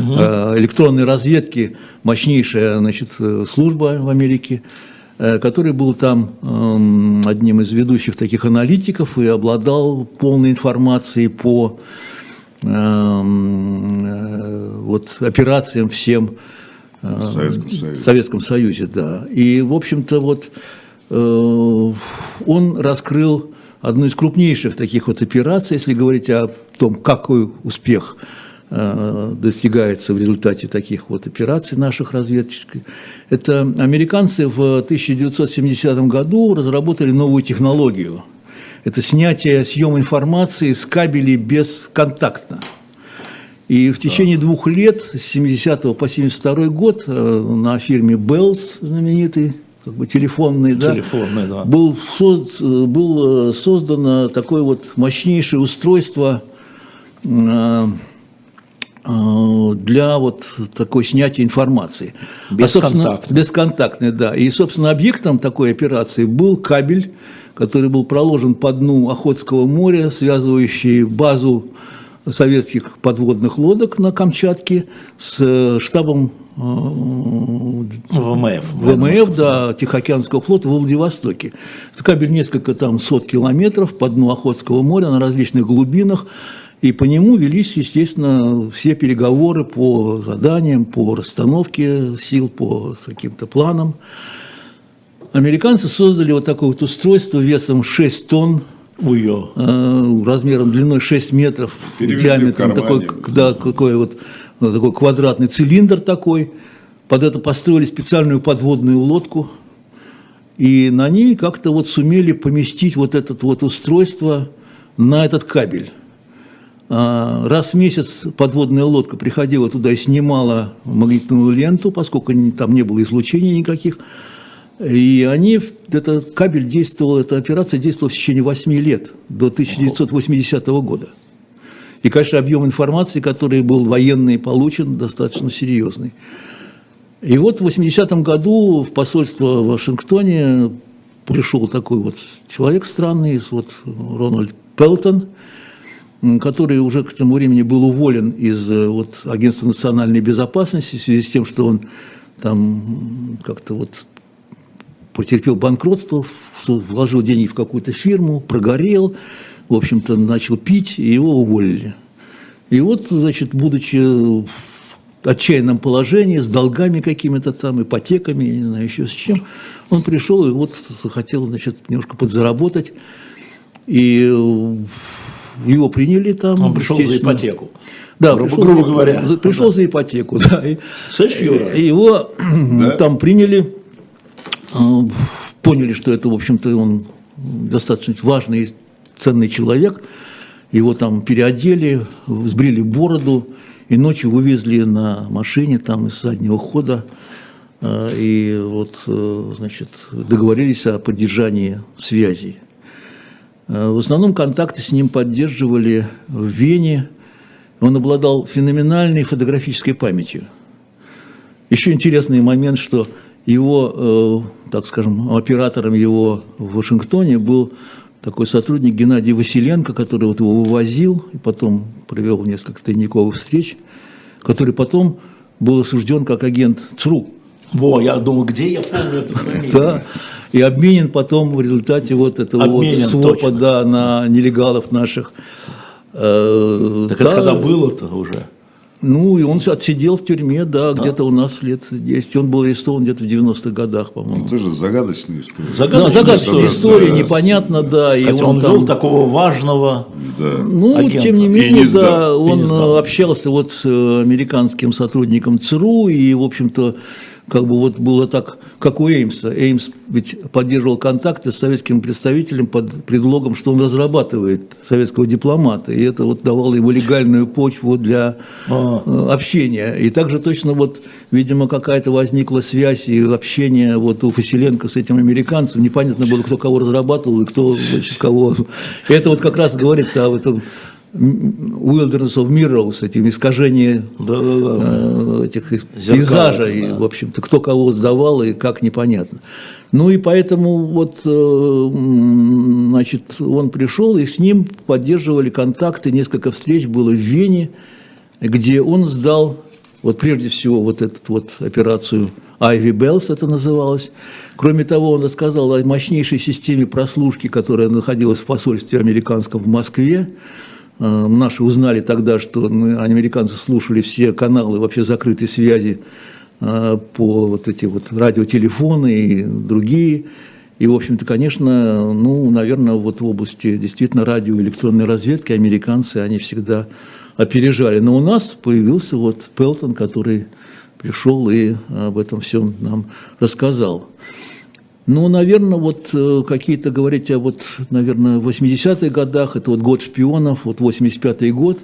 Speaker 4: электронной разведки, мощнейшая значит, э, служба в Америке, э, который был там эм, одним из ведущих таких аналитиков и обладал полной информацией по эм, э, вот, операциям всем
Speaker 3: В Советском
Speaker 4: в
Speaker 3: Союзе.
Speaker 4: Советском Союзе, да. И, в общем-то, вот э, он раскрыл одну из крупнейших таких вот операций, если говорить о том, какой успех э, достигается в результате таких вот операций наших разведчиков. Это американцы в 1970 году разработали новую технологию. Это снятие, съем информации с кабелей бесконтактно. И в течение двух лет, с 70 по 72 год, э, на фирме Bells, знаменитый, как бы телефонный,
Speaker 2: телефонный да,
Speaker 4: да. Был, был создано такое вот мощнейшее устройство э, э, для вот такой снятия информации.
Speaker 2: Бесконтактный.
Speaker 4: А, бесконтактный, да. И, собственно, объектом такой операции был кабель, который был проложен по дну Охотского моря, связывающий базу советских подводных лодок на Камчатке с э, штабом э,
Speaker 2: ВМФ.
Speaker 4: ВМФ, да, Тихоокеанского флота в Владивостоке. Кабель несколько там сот километров по дну Охотского моря на различных глубинах. И по нему велись, естественно, все переговоры по заданиям, по расстановке сил, по каким-то планам. Американцы создали вот такое вот устройство весом 6 тонн,
Speaker 2: Уё.
Speaker 4: Э, размером длиной 6 метров,
Speaker 3: Перевезли
Speaker 4: диаметром такой, да, какой вот такой квадратный цилиндр такой. Под это построили специальную подводную лодку, и на ней как-то вот сумели поместить вот это вот устройство на этот кабель. А, раз в месяц подводная лодка приходила туда и снимала магнитную ленту, поскольку там не было излучений никаких. И они, этот кабель действовал, эта операция действовала в течение 8 лет, до 1980 года. И, конечно, объем информации, который был военный получен, достаточно серьезный. И вот в 80-м году в посольство в Вашингтоне пришел такой вот человек странный, вот Рональд Пелтон, который уже к тому времени был уволен из э, вот, Агентства национальной безопасности в связи с тем, что он там как-то вот потерпел банкротство, вложил деньги в какую-то фирму, прогорел, в общем-то, начал пить, и его уволили. И вот, значит, будучи в отчаянном положении, с долгами какими-то там, ипотеками, не знаю, еще с чем, он пришел и вот захотел, значит, немножко подзаработать. И его приняли там.
Speaker 2: Он пришел за ипотеку.
Speaker 4: Да, грубо, пришел, грубо говоря. Пришел да. за ипотеку, да. И,
Speaker 2: Слышь, Юра?
Speaker 4: Его да? там приняли а, поняли, что это, в общем-то, он достаточно важный ценный человек. Его там переодели, сбрили бороду, и ночью вывезли на машине там из заднего хода. А, и вот, э, значит, договорились о поддержании связи. А, в основном контакты с ним поддерживали в Вене. Он обладал феноменальной фотографической памятью. Еще интересный момент, что его, э, так скажем, оператором его в Вашингтоне был такой сотрудник Геннадий Василенко, который вот его вывозил и потом провел несколько тайниковых встреч, который потом был осужден как агент ЦРУ.
Speaker 2: Во, я думаю, где я помню эту фамилию.
Speaker 4: Да, и обменен потом в результате вот этого обменен, вот свопа да, на нелегалов наших.
Speaker 2: Э, так да, это когда было-то уже?
Speaker 4: Ну, и он отсидел в тюрьме, да, да? где-то у нас лет 10. Он был арестован где-то в 90-х годах, по-моему.
Speaker 3: Ну, тоже загадочная история.
Speaker 4: Загадочная, да, загадочная история, история, непонятно, да.
Speaker 2: И Хотя он, он там... такого важного
Speaker 4: да. Ну, агента. тем не менее, не да, он общался вот с э, американским сотрудником ЦРУ, и, в общем-то, как бы вот было так, как у Эймса. Эймс ведь поддерживал контакты с советским представителем под предлогом, что он разрабатывает советского дипломата, и это вот давало ему легальную почву для а. Э, общения. И также точно вот, видимо, какая-то возникла связь и общение вот у Фасиленко с этим американцем. Непонятно было, кто кого разрабатывал и кто значит, кого. И это вот как раз говорится об этом Wilderness of Mirrors, этим искажения да, да, да. Э, этих пейзажа, да. и, в общем-то, кто кого сдавал и как непонятно. Ну и поэтому вот, э, значит, он пришел, и с ним поддерживали контакты, несколько встреч было в Вене, где он сдал, вот прежде всего, вот эту вот операцию Ivy Bells это называлось. Кроме того, он рассказал о мощнейшей системе прослушки, которая находилась в посольстве американском в Москве, наши узнали тогда, что американцы слушали все каналы вообще закрытой связи э, по вот эти вот радиотелефоны и другие. И, в общем-то, конечно, ну, наверное, вот в области действительно радио и электронной разведки американцы, они всегда опережали. Но у нас появился вот Пелтон, который пришел и об этом всем нам рассказал. Ну, наверное, вот э, какие-то, говорите, вот, наверное, в 80-х годах, это вот год шпионов, вот 85-й год,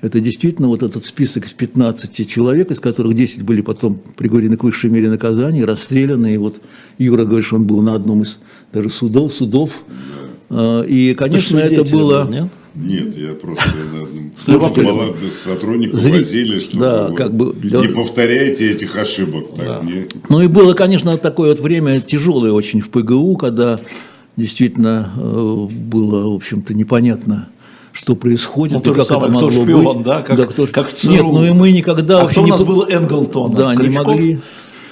Speaker 4: это действительно вот этот список из 15 человек, из которых 10 были потом приговорены к высшей мере наказания, расстреляны. И вот Юра говорит, что он был на одном из даже судов. судов. Да. И, конечно, это было... Был, нет?
Speaker 3: Я просто молодых сотрудников Зри... возили, чтобы да, вот, как бы для... не повторяйте этих ошибок. Так, да.
Speaker 4: не... Ну и было, конечно, такое вот время тяжелое очень в ПГУ, когда действительно э, было, в общем-то, непонятно, что происходит. Ну,
Speaker 2: то же самое, кто шпион, быть. да, как, да кто, как в ЦРУ.
Speaker 4: Нет, ну и мы никогда
Speaker 2: а вообще кто у нас не... был Энглтон?
Speaker 4: Да, не могли...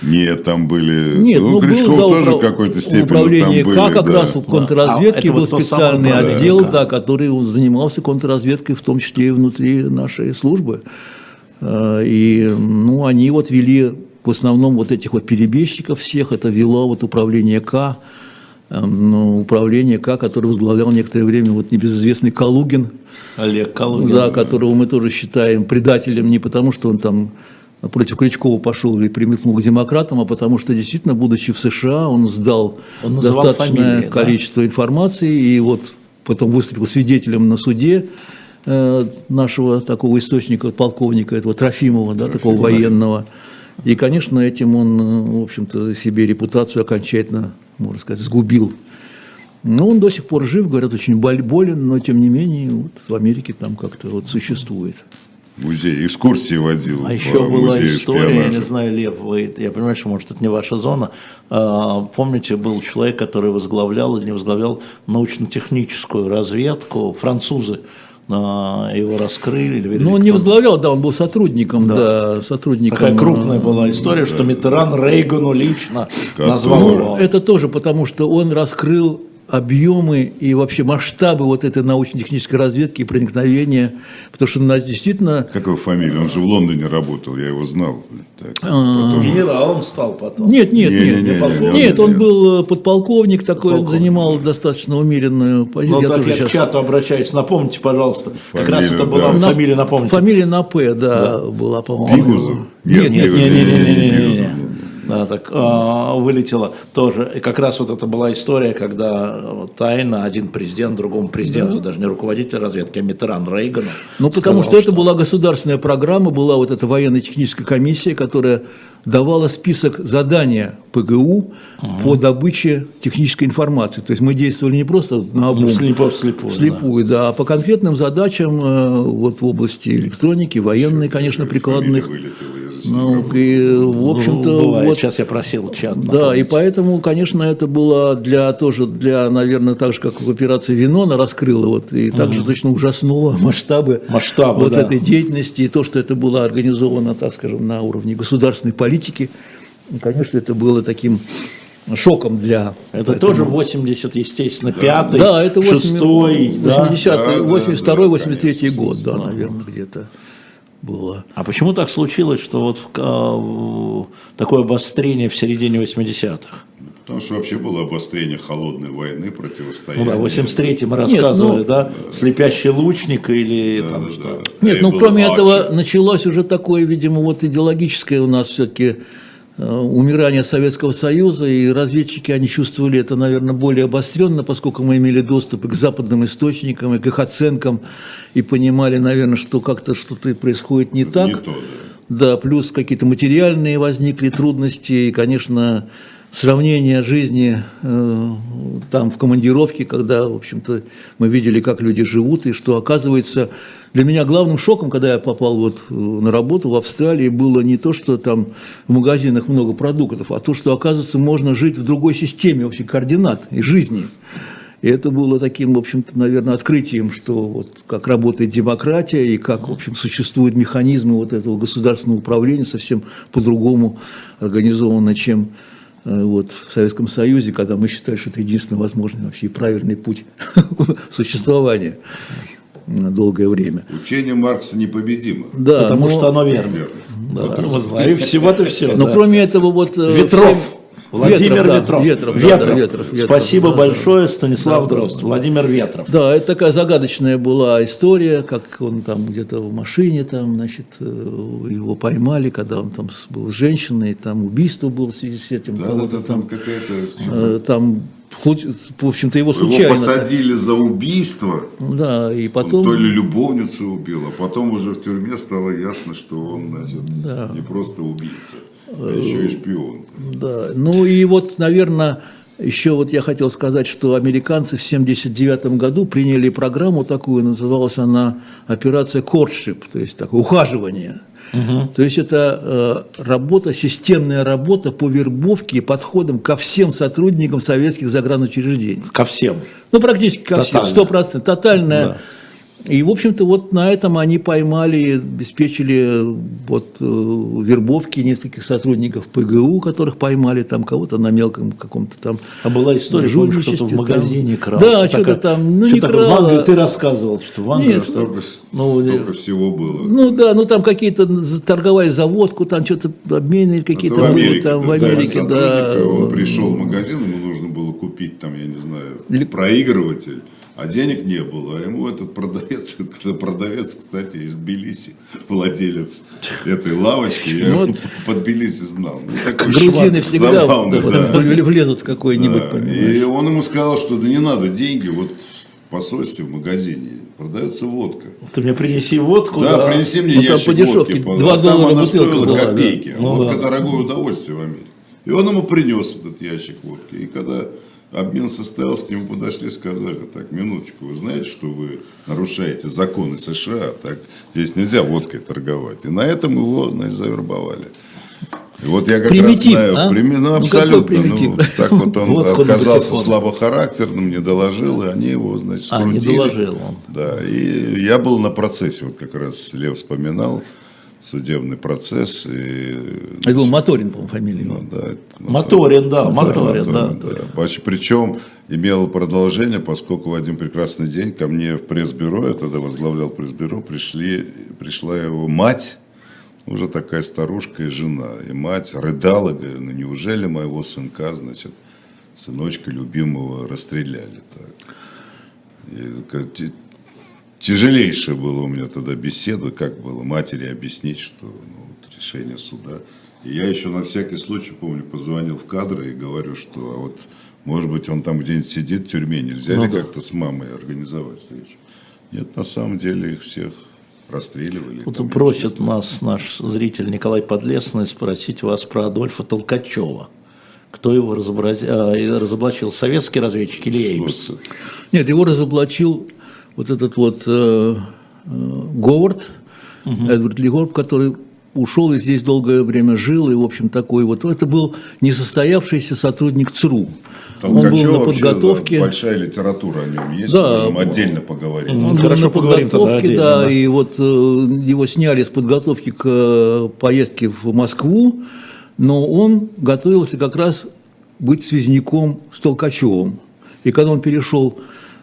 Speaker 3: Нет, там были.
Speaker 4: Нет, ну, ну Гречков был, да, тоже в какой-то степени. Управление там были, как да. раз в контрразведке а, был специальный отдел, да, который занимался контрразведкой, в том числе и внутри нашей службы. А, и ну, они вот вели в основном вот этих вот перебежчиков всех, это вело вот управление К, эм, ну, управление К, которое возглавлял некоторое время вот небезызвестный Калугин.
Speaker 2: Олег Калугин.
Speaker 4: Да, которого мы тоже считаем предателем не потому, что он там против Крючкова пошел и примыкнул к демократам, а потому что действительно, будучи в США, он сдал он достаточное фамилии, количество да? информации и вот потом выступил свидетелем на суде э, нашего такого источника, полковника этого Трофимова, да, такого военного. И, конечно, этим он, э, в общем-то, себе репутацию окончательно, можно сказать, сгубил. Но он до сих пор жив, говорят, очень болен, но тем не менее вот в Америке там как-то вот существует
Speaker 3: музей, экскурсии водил.
Speaker 2: А еще была история, шпионажа. я не знаю, Лев, вы, я понимаю, что, может, это не ваша зона. А, помните, был человек, который возглавлял или не возглавлял научно-техническую разведку, французы а, его раскрыли. Или
Speaker 4: ну, он не возглавлял, да, он был сотрудником, да, да сотрудником.
Speaker 2: Такая крупная э, была история, да. что Митеран Рейгану лично назвал
Speaker 4: ну, его. Это тоже потому, что он раскрыл объемы и вообще масштабы вот этой научно-технической разведки и проникновения, потому что она действительно...
Speaker 3: Как его фамилия? Он же в Лондоне работал, я его знал.
Speaker 2: Так, а... Генералом стал потом.
Speaker 4: Нет, нет, нет. Не, не, не, нет, он был э, подполковник такой, он занимал достаточно умеренную
Speaker 2: позицию. Ну, так я к чату обращаюсь, напомните, пожалуйста. Как раз это была фамилия, напомните.
Speaker 4: Фамилия на П, да, была, по-моему.
Speaker 2: Нет, нет, нет, нет, нет да, так э, вылетело тоже. И как раз вот это была история, когда тайно один президент другому президенту, да. даже не руководитель разведки, а Митеран Рейгану.
Speaker 4: Ну, потому сказал, что, что это была государственная программа, была вот эта военно-техническая комиссия, которая давала список задания ПГУ угу. по добыче технической информации. То есть мы действовали не просто на обум, ну,
Speaker 2: слепо, вслепую,
Speaker 4: вслепую да. да, а по конкретным задачам э, вот в области электроники, военной, конечно, прикладных.
Speaker 2: Ну, и, в общем-то, ну, вот, сейчас я просил чат.
Speaker 4: Да, напомнить. и поэтому, конечно, это было для тоже для, наверное, так же, как в операции Винона раскрыло, вот, и также угу. точно ужаснуло масштабы, масштабы вот да. этой деятельности, и то, что это было организовано, так скажем, на уровне государственной политики политики. И, конечно, это было таким шоком для...
Speaker 2: Это поэтому... тоже 80, естественно, 5
Speaker 4: Да, это 6 80, 80 82 83 год, да, наверное, где-то было.
Speaker 2: А почему так случилось, что вот в, такое обострение в середине 80-х?
Speaker 3: Потому что вообще было обострение холодной войны, противостояния.
Speaker 2: Ну да, в 83 мы рассказывали, Нет, ну, да? Слепящий лучник или да, там да, что?
Speaker 4: Да. Нет, ну кроме Арчи. этого началось уже такое, видимо, вот идеологическое у нас все-таки э, умирание Советского Союза, и разведчики, они чувствовали это, наверное, более обостренно, поскольку мы имели доступ к западным источникам, и к их оценкам, и понимали, наверное, что как-то что-то происходит не так. Не то, да. да, плюс какие-то материальные возникли трудности, и, конечно, сравнение жизни э, там в командировке, когда, в общем-то, мы видели, как люди живут, и что, оказывается, для меня главным шоком, когда я попал вот э, на работу в Австралии, было не то, что там в магазинах много продуктов, а то, что, оказывается, можно жить в другой системе вообще координат и жизни. И это было таким, в общем-то, наверное, открытием, что вот как работает демократия и как, в общем, существуют механизмы вот этого государственного управления совсем по-другому организовано, чем вот, в Советском Союзе, когда мы считали, что это единственный возможный вообще правильный путь существования на долгое время.
Speaker 3: Учение Маркса непобедимо.
Speaker 2: Да, Потому но... что оно верно. верно. Да.
Speaker 4: И всего-то все. Но да. кроме этого вот...
Speaker 2: Э, Ветров. Владимир
Speaker 4: да,
Speaker 2: Ветров.
Speaker 4: Ветров, да,
Speaker 2: Ветров.
Speaker 4: да, Ветров, Ветров.
Speaker 2: Спасибо
Speaker 4: Да,
Speaker 2: большое, Станислав
Speaker 4: Да, да,
Speaker 2: Дрозд.
Speaker 4: да.
Speaker 2: Владимир Ветров.
Speaker 4: Да, это такая загадочная была история, как он там где-то в машине, там, значит, э, его поймали, когда он там был с женщиной, там убийство было в связи с этим.
Speaker 3: Да, да, да, там какая-то...
Speaker 4: э, там, в общем-то, его
Speaker 3: Его
Speaker 4: случайно.
Speaker 3: посадили за убийство,
Speaker 4: Да, и
Speaker 3: он
Speaker 4: потом...
Speaker 3: то ли любовницу убил, а потом уже в тюрьме стало ясно, что он, значит, не просто убийца, а еще и шпион.
Speaker 4: Да, ну и вот, наверное, еще вот я хотел сказать, что американцы в 1979 году приняли программу такую, называлась она операция «Courtship», то есть такое ухаживание. То есть это э, работа, системная работа по вербовке и подходам ко всем сотрудникам советских загранучреждений.
Speaker 2: Ко всем.
Speaker 4: Ну, практически ко всем,
Speaker 2: Тотально.
Speaker 4: сто процентов, тотальная.
Speaker 2: Да.
Speaker 4: И, в общем-то, вот на этом они поймали, обеспечили вот, э, вербовки нескольких сотрудников ПГУ, которых поймали, там кого-то на мелком каком-то там
Speaker 2: А была история, помню, что-то в магазине
Speaker 4: там.
Speaker 2: крал.
Speaker 4: Да, что-то там, ну не
Speaker 2: что-то В
Speaker 4: крал.
Speaker 2: Англии ты рассказывал, что в Англии.
Speaker 4: Нет,
Speaker 2: что-
Speaker 3: Столько,
Speaker 2: Ну,
Speaker 3: столько всего было.
Speaker 4: Ну да, ну там какие-то торговали за водку, там что-то обмены какие-то
Speaker 3: в
Speaker 4: были
Speaker 3: Америке,
Speaker 4: там в Америке, да.
Speaker 3: сотрудника, Он пришел в магазин, ему нужно было купить там, я не знаю, проигрыватель, а денег не было. А ему этот продавец, продавец, кстати, из Тбилиси, владелец этой лавочки, я
Speaker 4: Ну,
Speaker 3: под Тбилиси знал. Ну,
Speaker 4: Грузины всегда
Speaker 3: забавный, да.
Speaker 4: вот влезут в какой-нибудь,
Speaker 3: Да. И он ему сказал, что да не надо деньги, вот в посольстве, в магазине продается водка.
Speaker 2: Ты мне принеси водку.
Speaker 3: Да, принеси мне
Speaker 4: Ну,
Speaker 3: ящик
Speaker 4: по дешевке,
Speaker 3: водки.
Speaker 4: два
Speaker 3: а там
Speaker 4: доллара
Speaker 3: она стоила
Speaker 4: была, да.
Speaker 3: копейки.
Speaker 2: Ну
Speaker 3: Водка
Speaker 2: да.
Speaker 3: дорогое удовольствие в Америке. И он ему принес этот ящик водки. И когда обмен состоялся, к нему подошли и сказали, так, минуточку, вы знаете, что вы нарушаете законы США, так здесь нельзя водкой торговать. И на этом его, значит, завербовали. И вот я как
Speaker 4: Примитив,
Speaker 3: раз знаю,
Speaker 4: а?
Speaker 3: прими- ну,
Speaker 4: Ну,
Speaker 3: абсолютно, ну, так вот он
Speaker 2: Водку
Speaker 3: оказался слабохарактерным, не доложил, и они его, значит,
Speaker 2: А, не
Speaker 3: скрутили.
Speaker 2: доложил он.
Speaker 3: Да, и я был на процессе, вот как раз Лев вспоминал, судебный процесс. И,
Speaker 4: Это был Моторин, по-моему, фамилия
Speaker 3: ну, да, это
Speaker 2: Моторин, да, Моторин, да.
Speaker 3: Поч- Причем имел продолжение, поскольку в один прекрасный день ко мне в пресс-бюро, я тогда возглавлял пресс-бюро, пришли, пришла его мать, уже такая старушка и жена. И мать рыдала, говорит, ну неужели моего сынка, значит, сыночка любимого расстреляли так. И тяжелейшая была у меня тогда беседа, как было матери объяснить, что ну, вот решение суда. И я еще на всякий случай, помню, позвонил в кадры и говорю, что а вот, может быть, он там где-нибудь сидит в тюрьме, нельзя
Speaker 2: Ну
Speaker 3: ли
Speaker 2: да.
Speaker 3: как-то с мамой организовать встречу. Нет, на самом деле их всех расстреливали.
Speaker 2: Вот
Speaker 3: Там
Speaker 2: просит нас наш зритель Николай Подлесный спросить вас про Адольфа Толкачева. Кто его а, разоблачил, советский разведчик или?
Speaker 3: Слушайте,
Speaker 4: Нет, его разоблачил вот этот вот э, э, Говард, Эдвард Ли Говард, который ушел и здесь долгое время жил, и, в общем, такой вот, это был несостоявшийся сотрудник ЦРУ. Он был
Speaker 3: Толкачев
Speaker 4: на
Speaker 3: вообще,
Speaker 4: подготовке.
Speaker 3: да, большая литература о нем есть,
Speaker 4: Да.
Speaker 3: можем отдельно поговорить.
Speaker 4: Он был
Speaker 2: хорошо,
Speaker 4: на
Speaker 2: поговорим тогда
Speaker 4: подготовке,
Speaker 2: отдельно,
Speaker 4: да,
Speaker 2: да.
Speaker 4: и вот э, его сняли с подготовки к э, поездке в Москву, но он готовился как раз быть связником с Толкачевым. И когда он перешел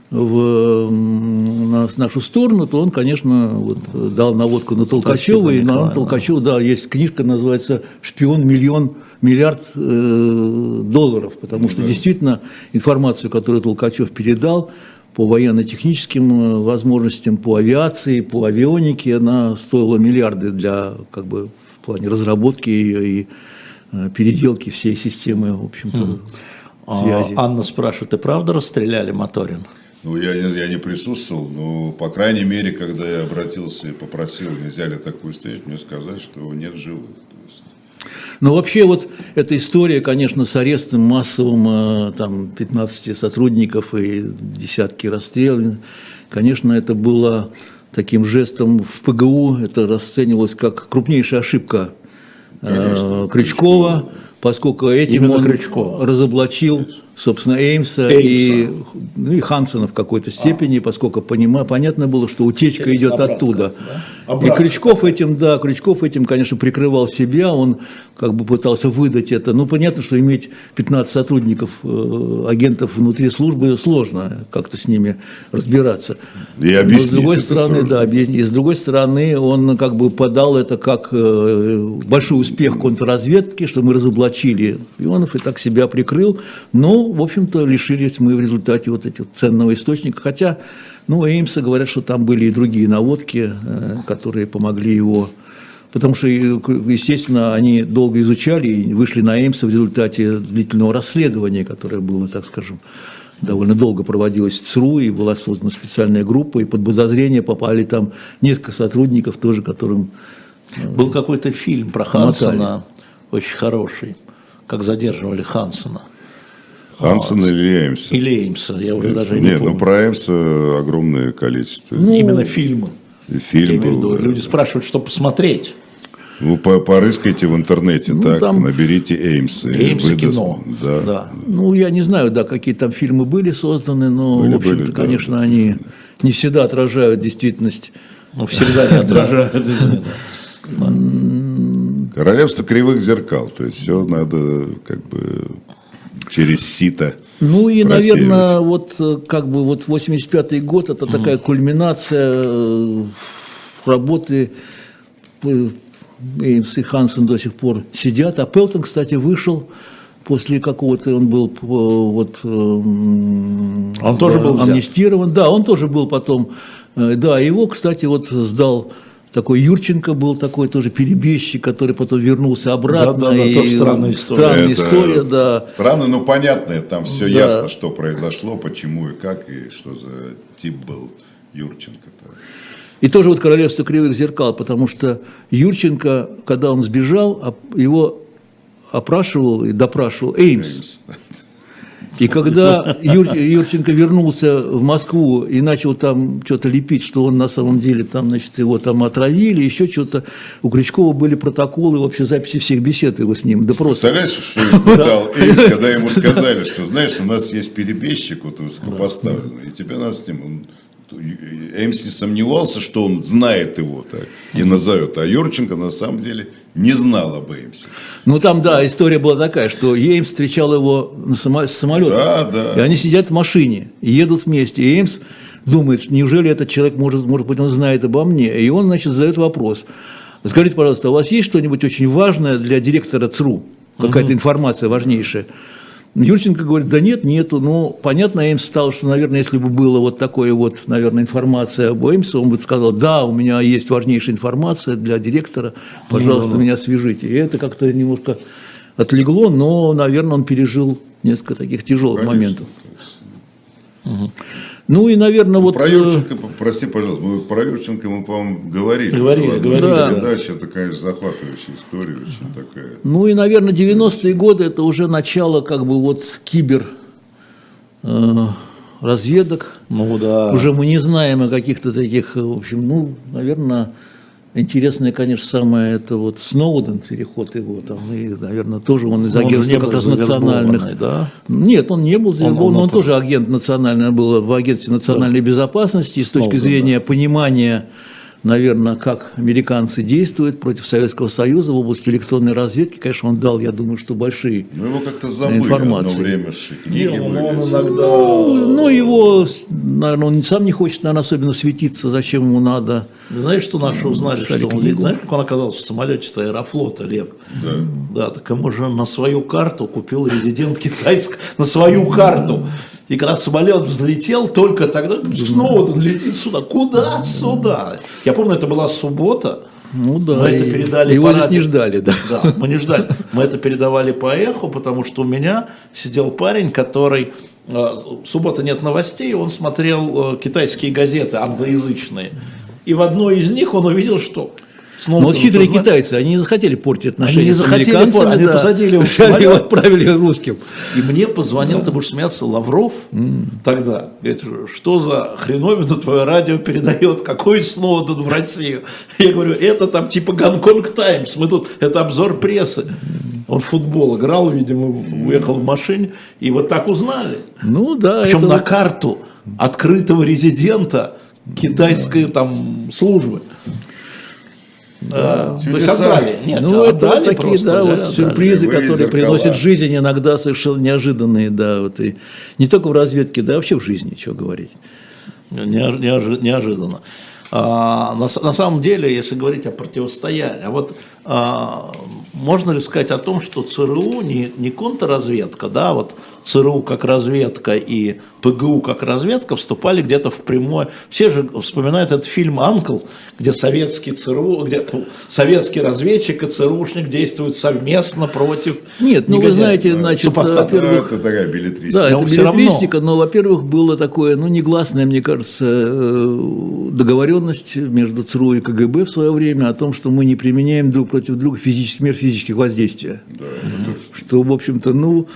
Speaker 4: в нашу сторону, то он, конечно, вот, дал наводку на Толкачева, и на Толкачева, да, есть книжка, называется «Шпион миллион миллиард э, долларов», потому что действительно информацию, которую Толкачев передал по военно-техническим э, возможностям, по авиации, по авионике, она стоила миллиарды для, как бы, в плане разработки ее и э, переделки всей системы, в общем-то,
Speaker 2: А,
Speaker 4: связи.
Speaker 2: Анна спрашивает, и правда расстреляли Моторин?
Speaker 3: Ну, я, не- я не присутствовал, но, по крайней мере, когда я обратился и попросил, нельзя ли такую встречу, мне сказали, что нет живых.
Speaker 4: Но вообще вот эта история, конечно, с арестом массовым э, там, 15 сотрудников и десятки расстрелов, конечно, это было таким жестом в ПГУ, это расценивалось как крупнейшая ошибка э,
Speaker 3: Конечно,
Speaker 4: Крючкова, поскольку этим
Speaker 2: Именно
Speaker 4: он
Speaker 2: Крючкова.
Speaker 4: разоблачил собственно, Эймса,
Speaker 2: Эймса.
Speaker 4: И, ну, и Хансена в какой-то степени, поскольку понима, понятно было, что утечка
Speaker 2: Через
Speaker 4: идет
Speaker 2: обратно,
Speaker 4: оттуда.
Speaker 2: да?
Speaker 4: И
Speaker 2: Обратно
Speaker 4: Крючков этим, да, Крючков этим, конечно, прикрывал себя, он как бы пытался выдать это. Ну, понятно, что иметь 15 сотрудников, э, агентов внутри службы сложно как-то с ними разбираться.
Speaker 3: И
Speaker 4: Но
Speaker 3: объяснить
Speaker 4: с другой стороны,
Speaker 3: сложно.
Speaker 4: да, объяснить. И с другой стороны, он как бы подал это как э, большой успех контрразведки, что мы разоблачили шпионов и так себя прикрыл. Но, в общем-то, лишились мы в результате вот этих ценного источника. Хотя, ну, Эймса говорят, что там были и другие наводки, э, которые помогли его Потому что, естественно, они долго изучали и вышли на Эймса в результате длительного расследования, которое было, так скажем, довольно долго проводилось в ЦРУ, и была создана специальная группа, и под подозрение попали там несколько сотрудников тоже, которым
Speaker 2: Был какой-то фильм про Хансона, очень хороший, как задерживали Хансона.
Speaker 3: Хансен или Эймса?
Speaker 2: Или Эймса, я уже даже не
Speaker 3: Нет,
Speaker 2: помню.
Speaker 3: ну про Эймса огромное количество.
Speaker 2: Именно фильмы.
Speaker 3: И фильм был.
Speaker 2: Люди спрашивают, что посмотреть.
Speaker 3: Ну, по- порыскайте в интернете, так,
Speaker 4: там-
Speaker 3: наберите Эймса.
Speaker 2: Эймс и
Speaker 3: выдаст-
Speaker 2: кино.
Speaker 3: Да.
Speaker 2: Да.
Speaker 4: Ну, я не знаю, да, какие там фильмы были созданы, но,
Speaker 3: Были,
Speaker 4: в общем-то,
Speaker 3: были, да.
Speaker 4: конечно, они не всегда отражают действительность.
Speaker 2: Ну, всегда не отражают. да.
Speaker 3: Королевство кривых зеркал. То есть все надо как бы через сито.
Speaker 4: Ну и,
Speaker 3: просеивать.
Speaker 4: наверное, вот э, как бы вот 85-й год это такая кульминация э, работы Эймс и Хансен до сих пор сидят, а Пелтон, кстати, вышел после какого-то, он был э, вот
Speaker 2: Он тоже был взят?
Speaker 4: амнистирован, да, он тоже был потом, да, его, кстати, вот сдал такой Юрченко был такой тоже перебежчик, который потом вернулся обратно.
Speaker 2: Да-да-да,
Speaker 4: и
Speaker 2: тоже странная история.
Speaker 4: Странная
Speaker 3: Это
Speaker 4: история, да.
Speaker 3: Странно, но понятно, там все
Speaker 4: Да.
Speaker 3: ясно, что произошло, почему и как, и что за тип был Юрченко-то.
Speaker 4: И тоже вот королевство кривых зеркал, потому что Юрченко, когда он сбежал, его опрашивал и допрашивал Эймс.
Speaker 3: Эймс.
Speaker 4: И когда Юр- Юрченко вернулся в Москву и начал там что-то лепить, что он на самом деле там, значит, его там отравили, еще что-то, у Крючкова были протоколы, вообще записи всех бесед его с ним, допрос.
Speaker 3: Представляешь, что испытал Эймс, когда ему сказали, что, знаешь, у нас есть перебежчик вот высокопоставленный, и тебе надо с ним... Эймс не сомневался, что он знает его так и назовет, а Юрченко на самом деле не знал об Эймсе.
Speaker 4: Ну там, да, история была такая, что Эймс встречал его на само- с самолета.
Speaker 3: Да, да.
Speaker 4: И они сидят в машине, едут вместе. И Эймс думает, неужели этот человек, может, может быть, он знает обо мне. И он, значит, задает вопрос. Скажите, пожалуйста, у вас есть что-нибудь очень важное для директора ЦРУ? Какая-то информация важнейшая? Юрченко говорит, да нет, нету. Ну, понятно, Эймс стал, что, наверное, если бы было вот такое вот, наверное, информация об Эймсе, он бы сказал, да, у меня есть важнейшая информация для директора, пожалуйста, меня свяжите. И это как-то немножко отлегло, но, наверное, он пережил несколько таких тяжелых
Speaker 3: Конечно,
Speaker 4: моментов.
Speaker 3: то есть.
Speaker 4: Ну и, наверное, вот...
Speaker 3: Про
Speaker 4: э,
Speaker 3: Юрченко, прости, пожалуйста, мы про Юрченко мы, по-моему, говорили.
Speaker 2: Говорили,
Speaker 3: одной
Speaker 2: говорили,
Speaker 4: да.
Speaker 3: передаче. Это, конечно, захватывающая история, очень такая.
Speaker 4: Ну и, наверное, 90-е годы это уже начало как бы вот кибер э, разведок.
Speaker 2: Ну да.
Speaker 4: Уже мы не знаем о каких-то таких, в общем, ну, наверное, интересное, конечно, самое это вот Сноуден, переход его там, и, наверное, тоже он из
Speaker 2: Но он же
Speaker 4: агентства
Speaker 2: не
Speaker 4: как раз национальных.
Speaker 2: да?
Speaker 4: Нет, он не был завербован,
Speaker 2: он
Speaker 4: но он,
Speaker 2: тоже-
Speaker 4: агент национальный, был в агентстве национальной безопасности, и с точки
Speaker 2: Сноуден,
Speaker 4: зрения понимания, наверное, как американцы действуют против Советского Союза в области электронной разведки, конечно, он дал, я думаю, что большие
Speaker 3: Ну, его как-то забыли
Speaker 4: Информации.
Speaker 3: одно время, книги
Speaker 2: Не, ну,
Speaker 3: были.
Speaker 2: он иногда...
Speaker 4: Ну, его, наверное, он сам не хочет, наверное, особенно светиться, зачем ему надо.
Speaker 2: Знаешь, что наши узнали,
Speaker 4: Написали
Speaker 2: что он,
Speaker 4: книгу.
Speaker 2: знаешь, как он оказался в самолете аэрофлота, Лев?
Speaker 3: Да.
Speaker 2: Да, так ему же на свою карту купил резидент китайск на свою карту. И когда самолет взлетел, только тогда снова он летит сюда. Куда? Сюда. Я помню, это была суббота.
Speaker 4: Ну да,
Speaker 2: Мы это передали
Speaker 4: его
Speaker 2: по
Speaker 4: здесь не ждали, да.
Speaker 2: Да, мы не ждали. Мы это передавали по эху, потому что у меня сидел парень, который... э, Суббота нет новостей, он смотрел э, китайские газеты англоязычные. И в одной из них он увидел, что... Снова
Speaker 4: Ну, вот хитрые китайцы, они не захотели портить отношения
Speaker 2: Они не
Speaker 4: с
Speaker 2: захотели
Speaker 4: американцами,
Speaker 2: пор- они
Speaker 4: да.
Speaker 2: посадили его
Speaker 4: Взяли отправили русским.
Speaker 2: И мне позвонил, ты будешь смеяться, Лавров тогда. Говорит, что за хреновину твое радио передает, какой Сноуден в Россию? Я говорю, это там типа Гонконг Таймс, мы тут, это обзор прессы. Он в футбол играл, видимо, уехал в машине, и вот так узнали.
Speaker 4: Ну да.
Speaker 2: Причем на
Speaker 4: вот-
Speaker 2: карту открытого резидента китайской там службы. А, то есть
Speaker 3: Чудеса.
Speaker 2: отдали. Нет,
Speaker 4: ну, это
Speaker 2: отдали
Speaker 4: такие,
Speaker 2: просто,
Speaker 4: да, вот
Speaker 2: отдали.
Speaker 4: сюрпризы, которые
Speaker 3: зеркала.
Speaker 4: приносят жизнь, иногда совершенно неожиданные, да, вот и не только в разведке, да, вообще в жизни, что говорить.
Speaker 2: Неож- неожи- неожиданно. А, на, на самом деле, если говорить о противостоянии, а вот можно ли сказать о том, что ЦРУ не, не контрразведка, да, вот ЦРУ как разведка и ПГУ как разведка вступали где-то в прямое. Все же вспоминают этот фильм «Анкл», где советский ЦРУ, где советский разведчик и ЦРУшник действуют совместно против.
Speaker 4: Нет, ну вы знаете, значит,
Speaker 2: Супостата.
Speaker 3: Ну,
Speaker 4: во-первых,
Speaker 3: это такая билетристика.
Speaker 4: Да,
Speaker 2: Но
Speaker 4: это
Speaker 2: равно.
Speaker 4: билетристика, но, во-первых, было такое, ну, негласная, мне кажется, э, договоренность между ЦРУ и КГБ в свое время о том, что мы не применяем друг против друга физических мер физических воздействия.
Speaker 3: Да.
Speaker 4: Что, в общем-то, ну,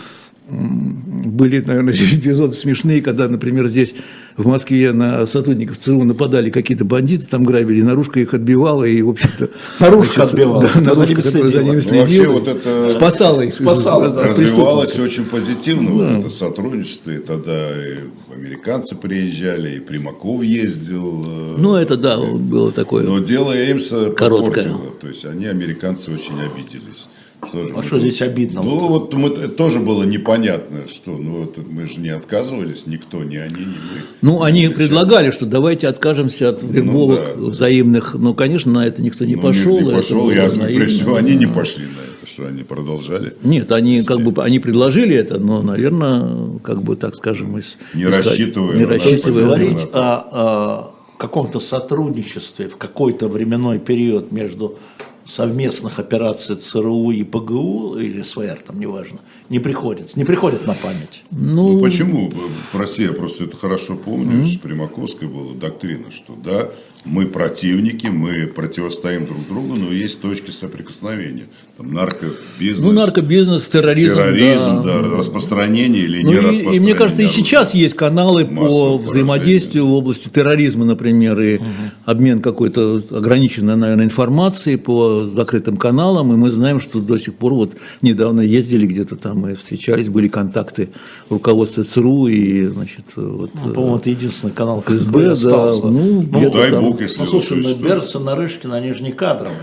Speaker 4: были, наверное, эпизоды смешные, когда, например, здесь в Москве на сотрудников ЦРУ нападали какие-то бандиты, там грабили, наружка их отбивала, и, в общем-то...
Speaker 2: Наружка
Speaker 4: значит,
Speaker 2: отбивала,
Speaker 4: Да,
Speaker 2: кто за
Speaker 4: наружка,
Speaker 2: ними
Speaker 4: за
Speaker 2: следила.
Speaker 4: ними
Speaker 3: Ну, вообще,
Speaker 4: следила,
Speaker 3: вот это-
Speaker 4: спасала их.
Speaker 2: Спасала, да,
Speaker 3: Развивалось очень позитивно вот это сотрудничество, и тогда и американцы приезжали, и Примаков ездил. э,
Speaker 4: Ну, это, да, вот было такое.
Speaker 3: Но дело Эймса
Speaker 4: Короткое.
Speaker 3: попортило. То есть они, американцы, очень обиделись. Что же
Speaker 2: А
Speaker 3: мы
Speaker 2: что здесь обидно?
Speaker 3: Ну, вот мы, это тоже было непонятно, что ну, вот мы же не отказывались, никто, ни они, ни мы.
Speaker 4: Ну, они
Speaker 3: Решали.
Speaker 4: предлагали, что давайте откажемся от вербовок
Speaker 3: Ну да.
Speaker 4: взаимных, но, конечно, на это никто не
Speaker 3: Ну,
Speaker 4: пошел.
Speaker 3: Не,
Speaker 4: это
Speaker 3: пошел,
Speaker 4: было
Speaker 3: я,
Speaker 4: наивно.
Speaker 3: прежде всего, они не пошли на это, что они продолжали.
Speaker 4: Нет, они как бы они предложили это, но, наверное, как бы так скажем, из,
Speaker 3: Не
Speaker 4: искать-
Speaker 3: рассчитывая
Speaker 4: не рассчитывая
Speaker 2: говорить о, о каком-то сотрудничестве в какой-то временной период между совместных операций ЦРУ и ПГУ или СВР, там неважно, не приходится, не приходит на память.
Speaker 3: Ну, почему? Прости, я просто это хорошо помню, что при Маковской была доктрина, что да, мы противники, мы противостоим друг другу, но есть точки соприкосновения. Там наркобизнес,
Speaker 4: Ну, наркобизнес, терроризм.
Speaker 3: терроризм,
Speaker 4: да.
Speaker 3: да, распространение или
Speaker 4: Ну,
Speaker 3: не
Speaker 4: и-
Speaker 3: распространение.
Speaker 4: и, мне кажется, и сейчас есть каналы по взаимодействию в области терроризма, например, и обмен какой-то ограниченной, наверное, информацией по закрытым каналам. И мы знаем, что до сих пор вот недавно ездили где-то там и встречались, были контакты руководства ЦРУ и, значит, вот.
Speaker 2: Ну, по-моему, это единственный канал КСБ
Speaker 4: да,
Speaker 2: остался.
Speaker 4: ну, где-то
Speaker 3: Дай
Speaker 4: там.
Speaker 3: Бог, если
Speaker 2: Ну, слушай, ну,
Speaker 3: существует.
Speaker 2: Бернсон, Нарышкин, они же не кадровые.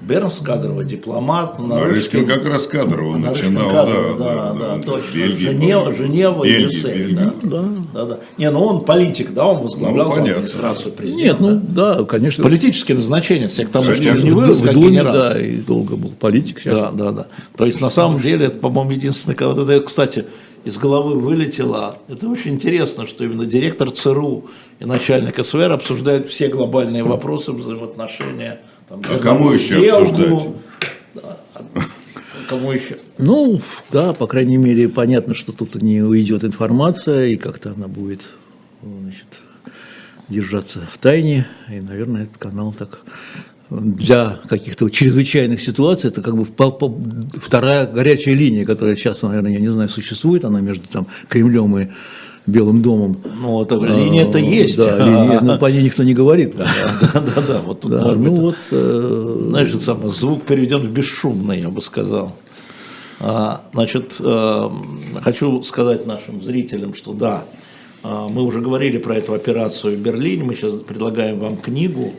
Speaker 2: Бернс кадровый, дипломат,
Speaker 3: Нарышкин как раз кадрово он
Speaker 2: Нарышкин
Speaker 3: начинал,
Speaker 2: кадровый,
Speaker 3: да, да, да,
Speaker 2: да, точно.
Speaker 3: Бельгии,
Speaker 2: Женева. Женева и
Speaker 3: Бельгия,
Speaker 2: Брюссель,
Speaker 3: Бельгия.
Speaker 2: да. Да, да. Не, ну он политик, да, он возглавлял
Speaker 3: Ну, понятно.
Speaker 2: администрацию президента.
Speaker 4: Нет, ну да, конечно.
Speaker 2: Политические назначения, к тому, что не вырос
Speaker 4: в
Speaker 2: как
Speaker 4: Думе,
Speaker 2: генерал.
Speaker 4: да, и долго был политик. Сейчас
Speaker 2: Да, да, да. То есть, на самом деле, это, по-моему, единственное, когда кстати, из головы вылетело. Это очень интересно, что именно директор ЦРУ и начальник СВР обсуждают все глобальные вопросы взаимоотношения. Там,
Speaker 3: А кому еще
Speaker 2: сделку.
Speaker 3: обсуждать?
Speaker 2: Да, кому еще?
Speaker 4: Ну, да, по крайней мере, понятно, что тут не уйдет информация, и как-то она будет значит, держаться в тайне. И, наверное, этот канал так для каких-то чрезвычайных ситуаций, это как бы вторая горячая линия, которая сейчас, наверное, я не знаю, существует, она между там, Кремлем и Белым домом.
Speaker 2: Ну, это линия-то
Speaker 4: А,
Speaker 2: есть.
Speaker 4: Да, линия, но по ней никто не говорит. Да,
Speaker 2: Да, да, да. Вот тут,
Speaker 4: Да,
Speaker 2: может
Speaker 4: ну
Speaker 2: быть,
Speaker 4: вот, э,
Speaker 2: знаешь, это самое, звук переведен в бесшумный, я бы сказал. А, Значит, э, хочу сказать нашим зрителям, что да, а, мы уже говорили про эту операцию в Берлине, мы сейчас предлагаем вам книгу,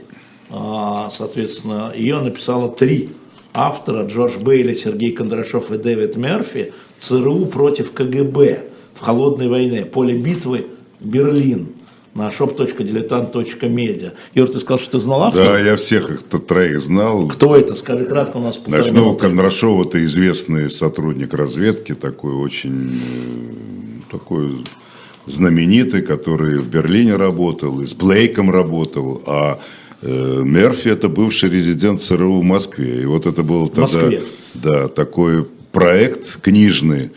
Speaker 2: соответственно, ее написало три автора, Джордж Бейли, Сергей Кондрашов и Дэвид Мерфи, ЦРУ против КГБ в холодной войне, поле битвы Берлин на shop.diletant.media. Юр, ты сказал, что ты знал автора?
Speaker 3: Да, я всех их троих знал.
Speaker 2: Кто это? Скажи кратко, у нас полтора
Speaker 3: Начну,
Speaker 2: минуты.
Speaker 3: Кондрашов это известный сотрудник разведки, такой очень э, такой знаменитый, который в Берлине работал, и с Блейком работал, а Мерфи это бывший резидент ЦРУ в Москве. И вот это был тогда
Speaker 2: Москве.
Speaker 3: да, такой проект книжный,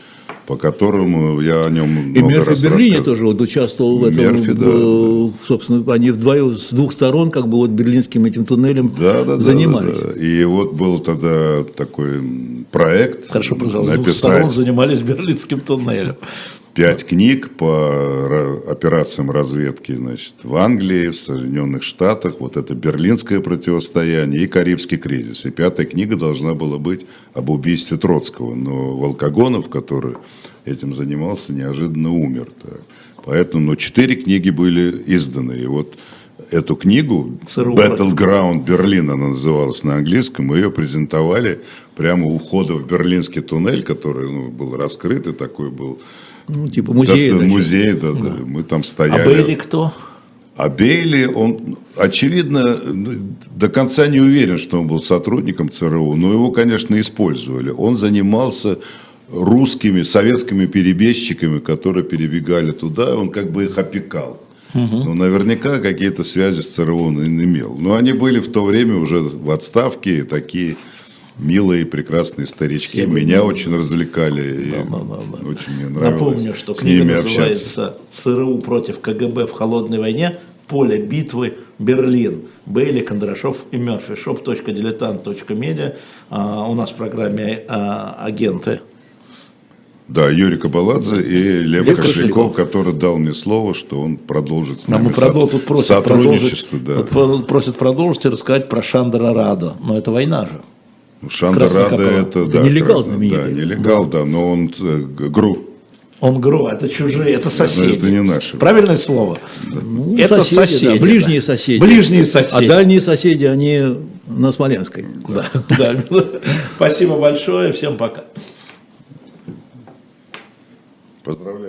Speaker 3: по которому я о нем
Speaker 4: И
Speaker 3: много
Speaker 4: Мерфи
Speaker 3: раз
Speaker 4: в Берлине тоже вот участвовал в этом.
Speaker 3: Мерфи, да,
Speaker 4: э, Собственно, они вдвоем с двух сторон, как бы вот берлинским этим туннелем
Speaker 3: Да, да, да,
Speaker 4: занимались.
Speaker 3: да, да. И вот был тогда такой проект
Speaker 2: Хорошо, пожалуйста, с двух сторон
Speaker 3: написать
Speaker 2: занимались Берлинским туннелем.
Speaker 3: Пять книг по ра- операциям разведки значит, в Англии, в Соединенных Штатах. Вот это берлинское противостояние и Карибский кризис. И пятая книга должна была быть об убийстве Троцкого. Но Волкогонов, который этим занимался, неожиданно умер. Поэтому, ну, четыре книги были изданы. И вот эту книгу
Speaker 2: ЦРУ
Speaker 3: Battleground Берлин она называлась на английском, мы ее презентовали прямо у входа в берлинский туннель, который ну, был раскрыт и такой был
Speaker 4: Ну, типа музей.
Speaker 3: Достойный
Speaker 4: значит.
Speaker 3: музей, да, да. Мы там
Speaker 2: А
Speaker 3: стояли.
Speaker 2: Бейли кто?
Speaker 3: А Бейли, он, очевидно, ну, до конца не уверен, что он был сотрудником ЦРУ, но его, конечно, использовали. Он занимался русскими, советскими перебежчиками, которые перебегали туда, он как бы их опекал. Ну, наверняка какие-то связи с ЦРУ он имел. Но они были в то время уже в отставке, такие милые, прекрасные старички.
Speaker 2: Все были.
Speaker 3: Меня очень развлекали. и
Speaker 2: Да, да, да, да.
Speaker 3: Очень мне нравилось
Speaker 2: Напомню, что
Speaker 3: с
Speaker 2: книга
Speaker 3: ними общаться.
Speaker 2: называется «ЦРУ против КГБ в холодной войне. Поле битвы. Берлин». Бейли, Кондрашов и Мерфи. shop.diletant.media. А, у нас в программе а, агенты.
Speaker 3: Да, Юрий Кабаладзе и Лев
Speaker 2: Лев
Speaker 3: Кошельков,
Speaker 2: Кошельков.
Speaker 3: который дал мне слово, что он продолжит с
Speaker 2: А
Speaker 3: нами
Speaker 2: мы продол- тут просят
Speaker 3: сотрудничество.
Speaker 2: продолжить,
Speaker 3: Да.
Speaker 2: тут про- просят продолжить и рассказать про Шандра Радо. Но это война же.
Speaker 3: Ну, Шандра
Speaker 2: Краснокопова.
Speaker 3: Рада это, да,
Speaker 4: нелегал знаменитый.
Speaker 3: Да, нелегал, да, но он э, ГРУ.
Speaker 2: Он ГРУ, это чужие, это соседи.
Speaker 3: это не наши.
Speaker 2: Правильное слово?
Speaker 4: Ну,
Speaker 2: это
Speaker 4: соседи, да,
Speaker 2: соседи. да.
Speaker 4: ближние соседи.
Speaker 2: Ближние соседи.
Speaker 4: А дальние соседи, они на Смоленской.
Speaker 2: Да, да. Спасибо большое, всем пока.
Speaker 3: Поздравляю.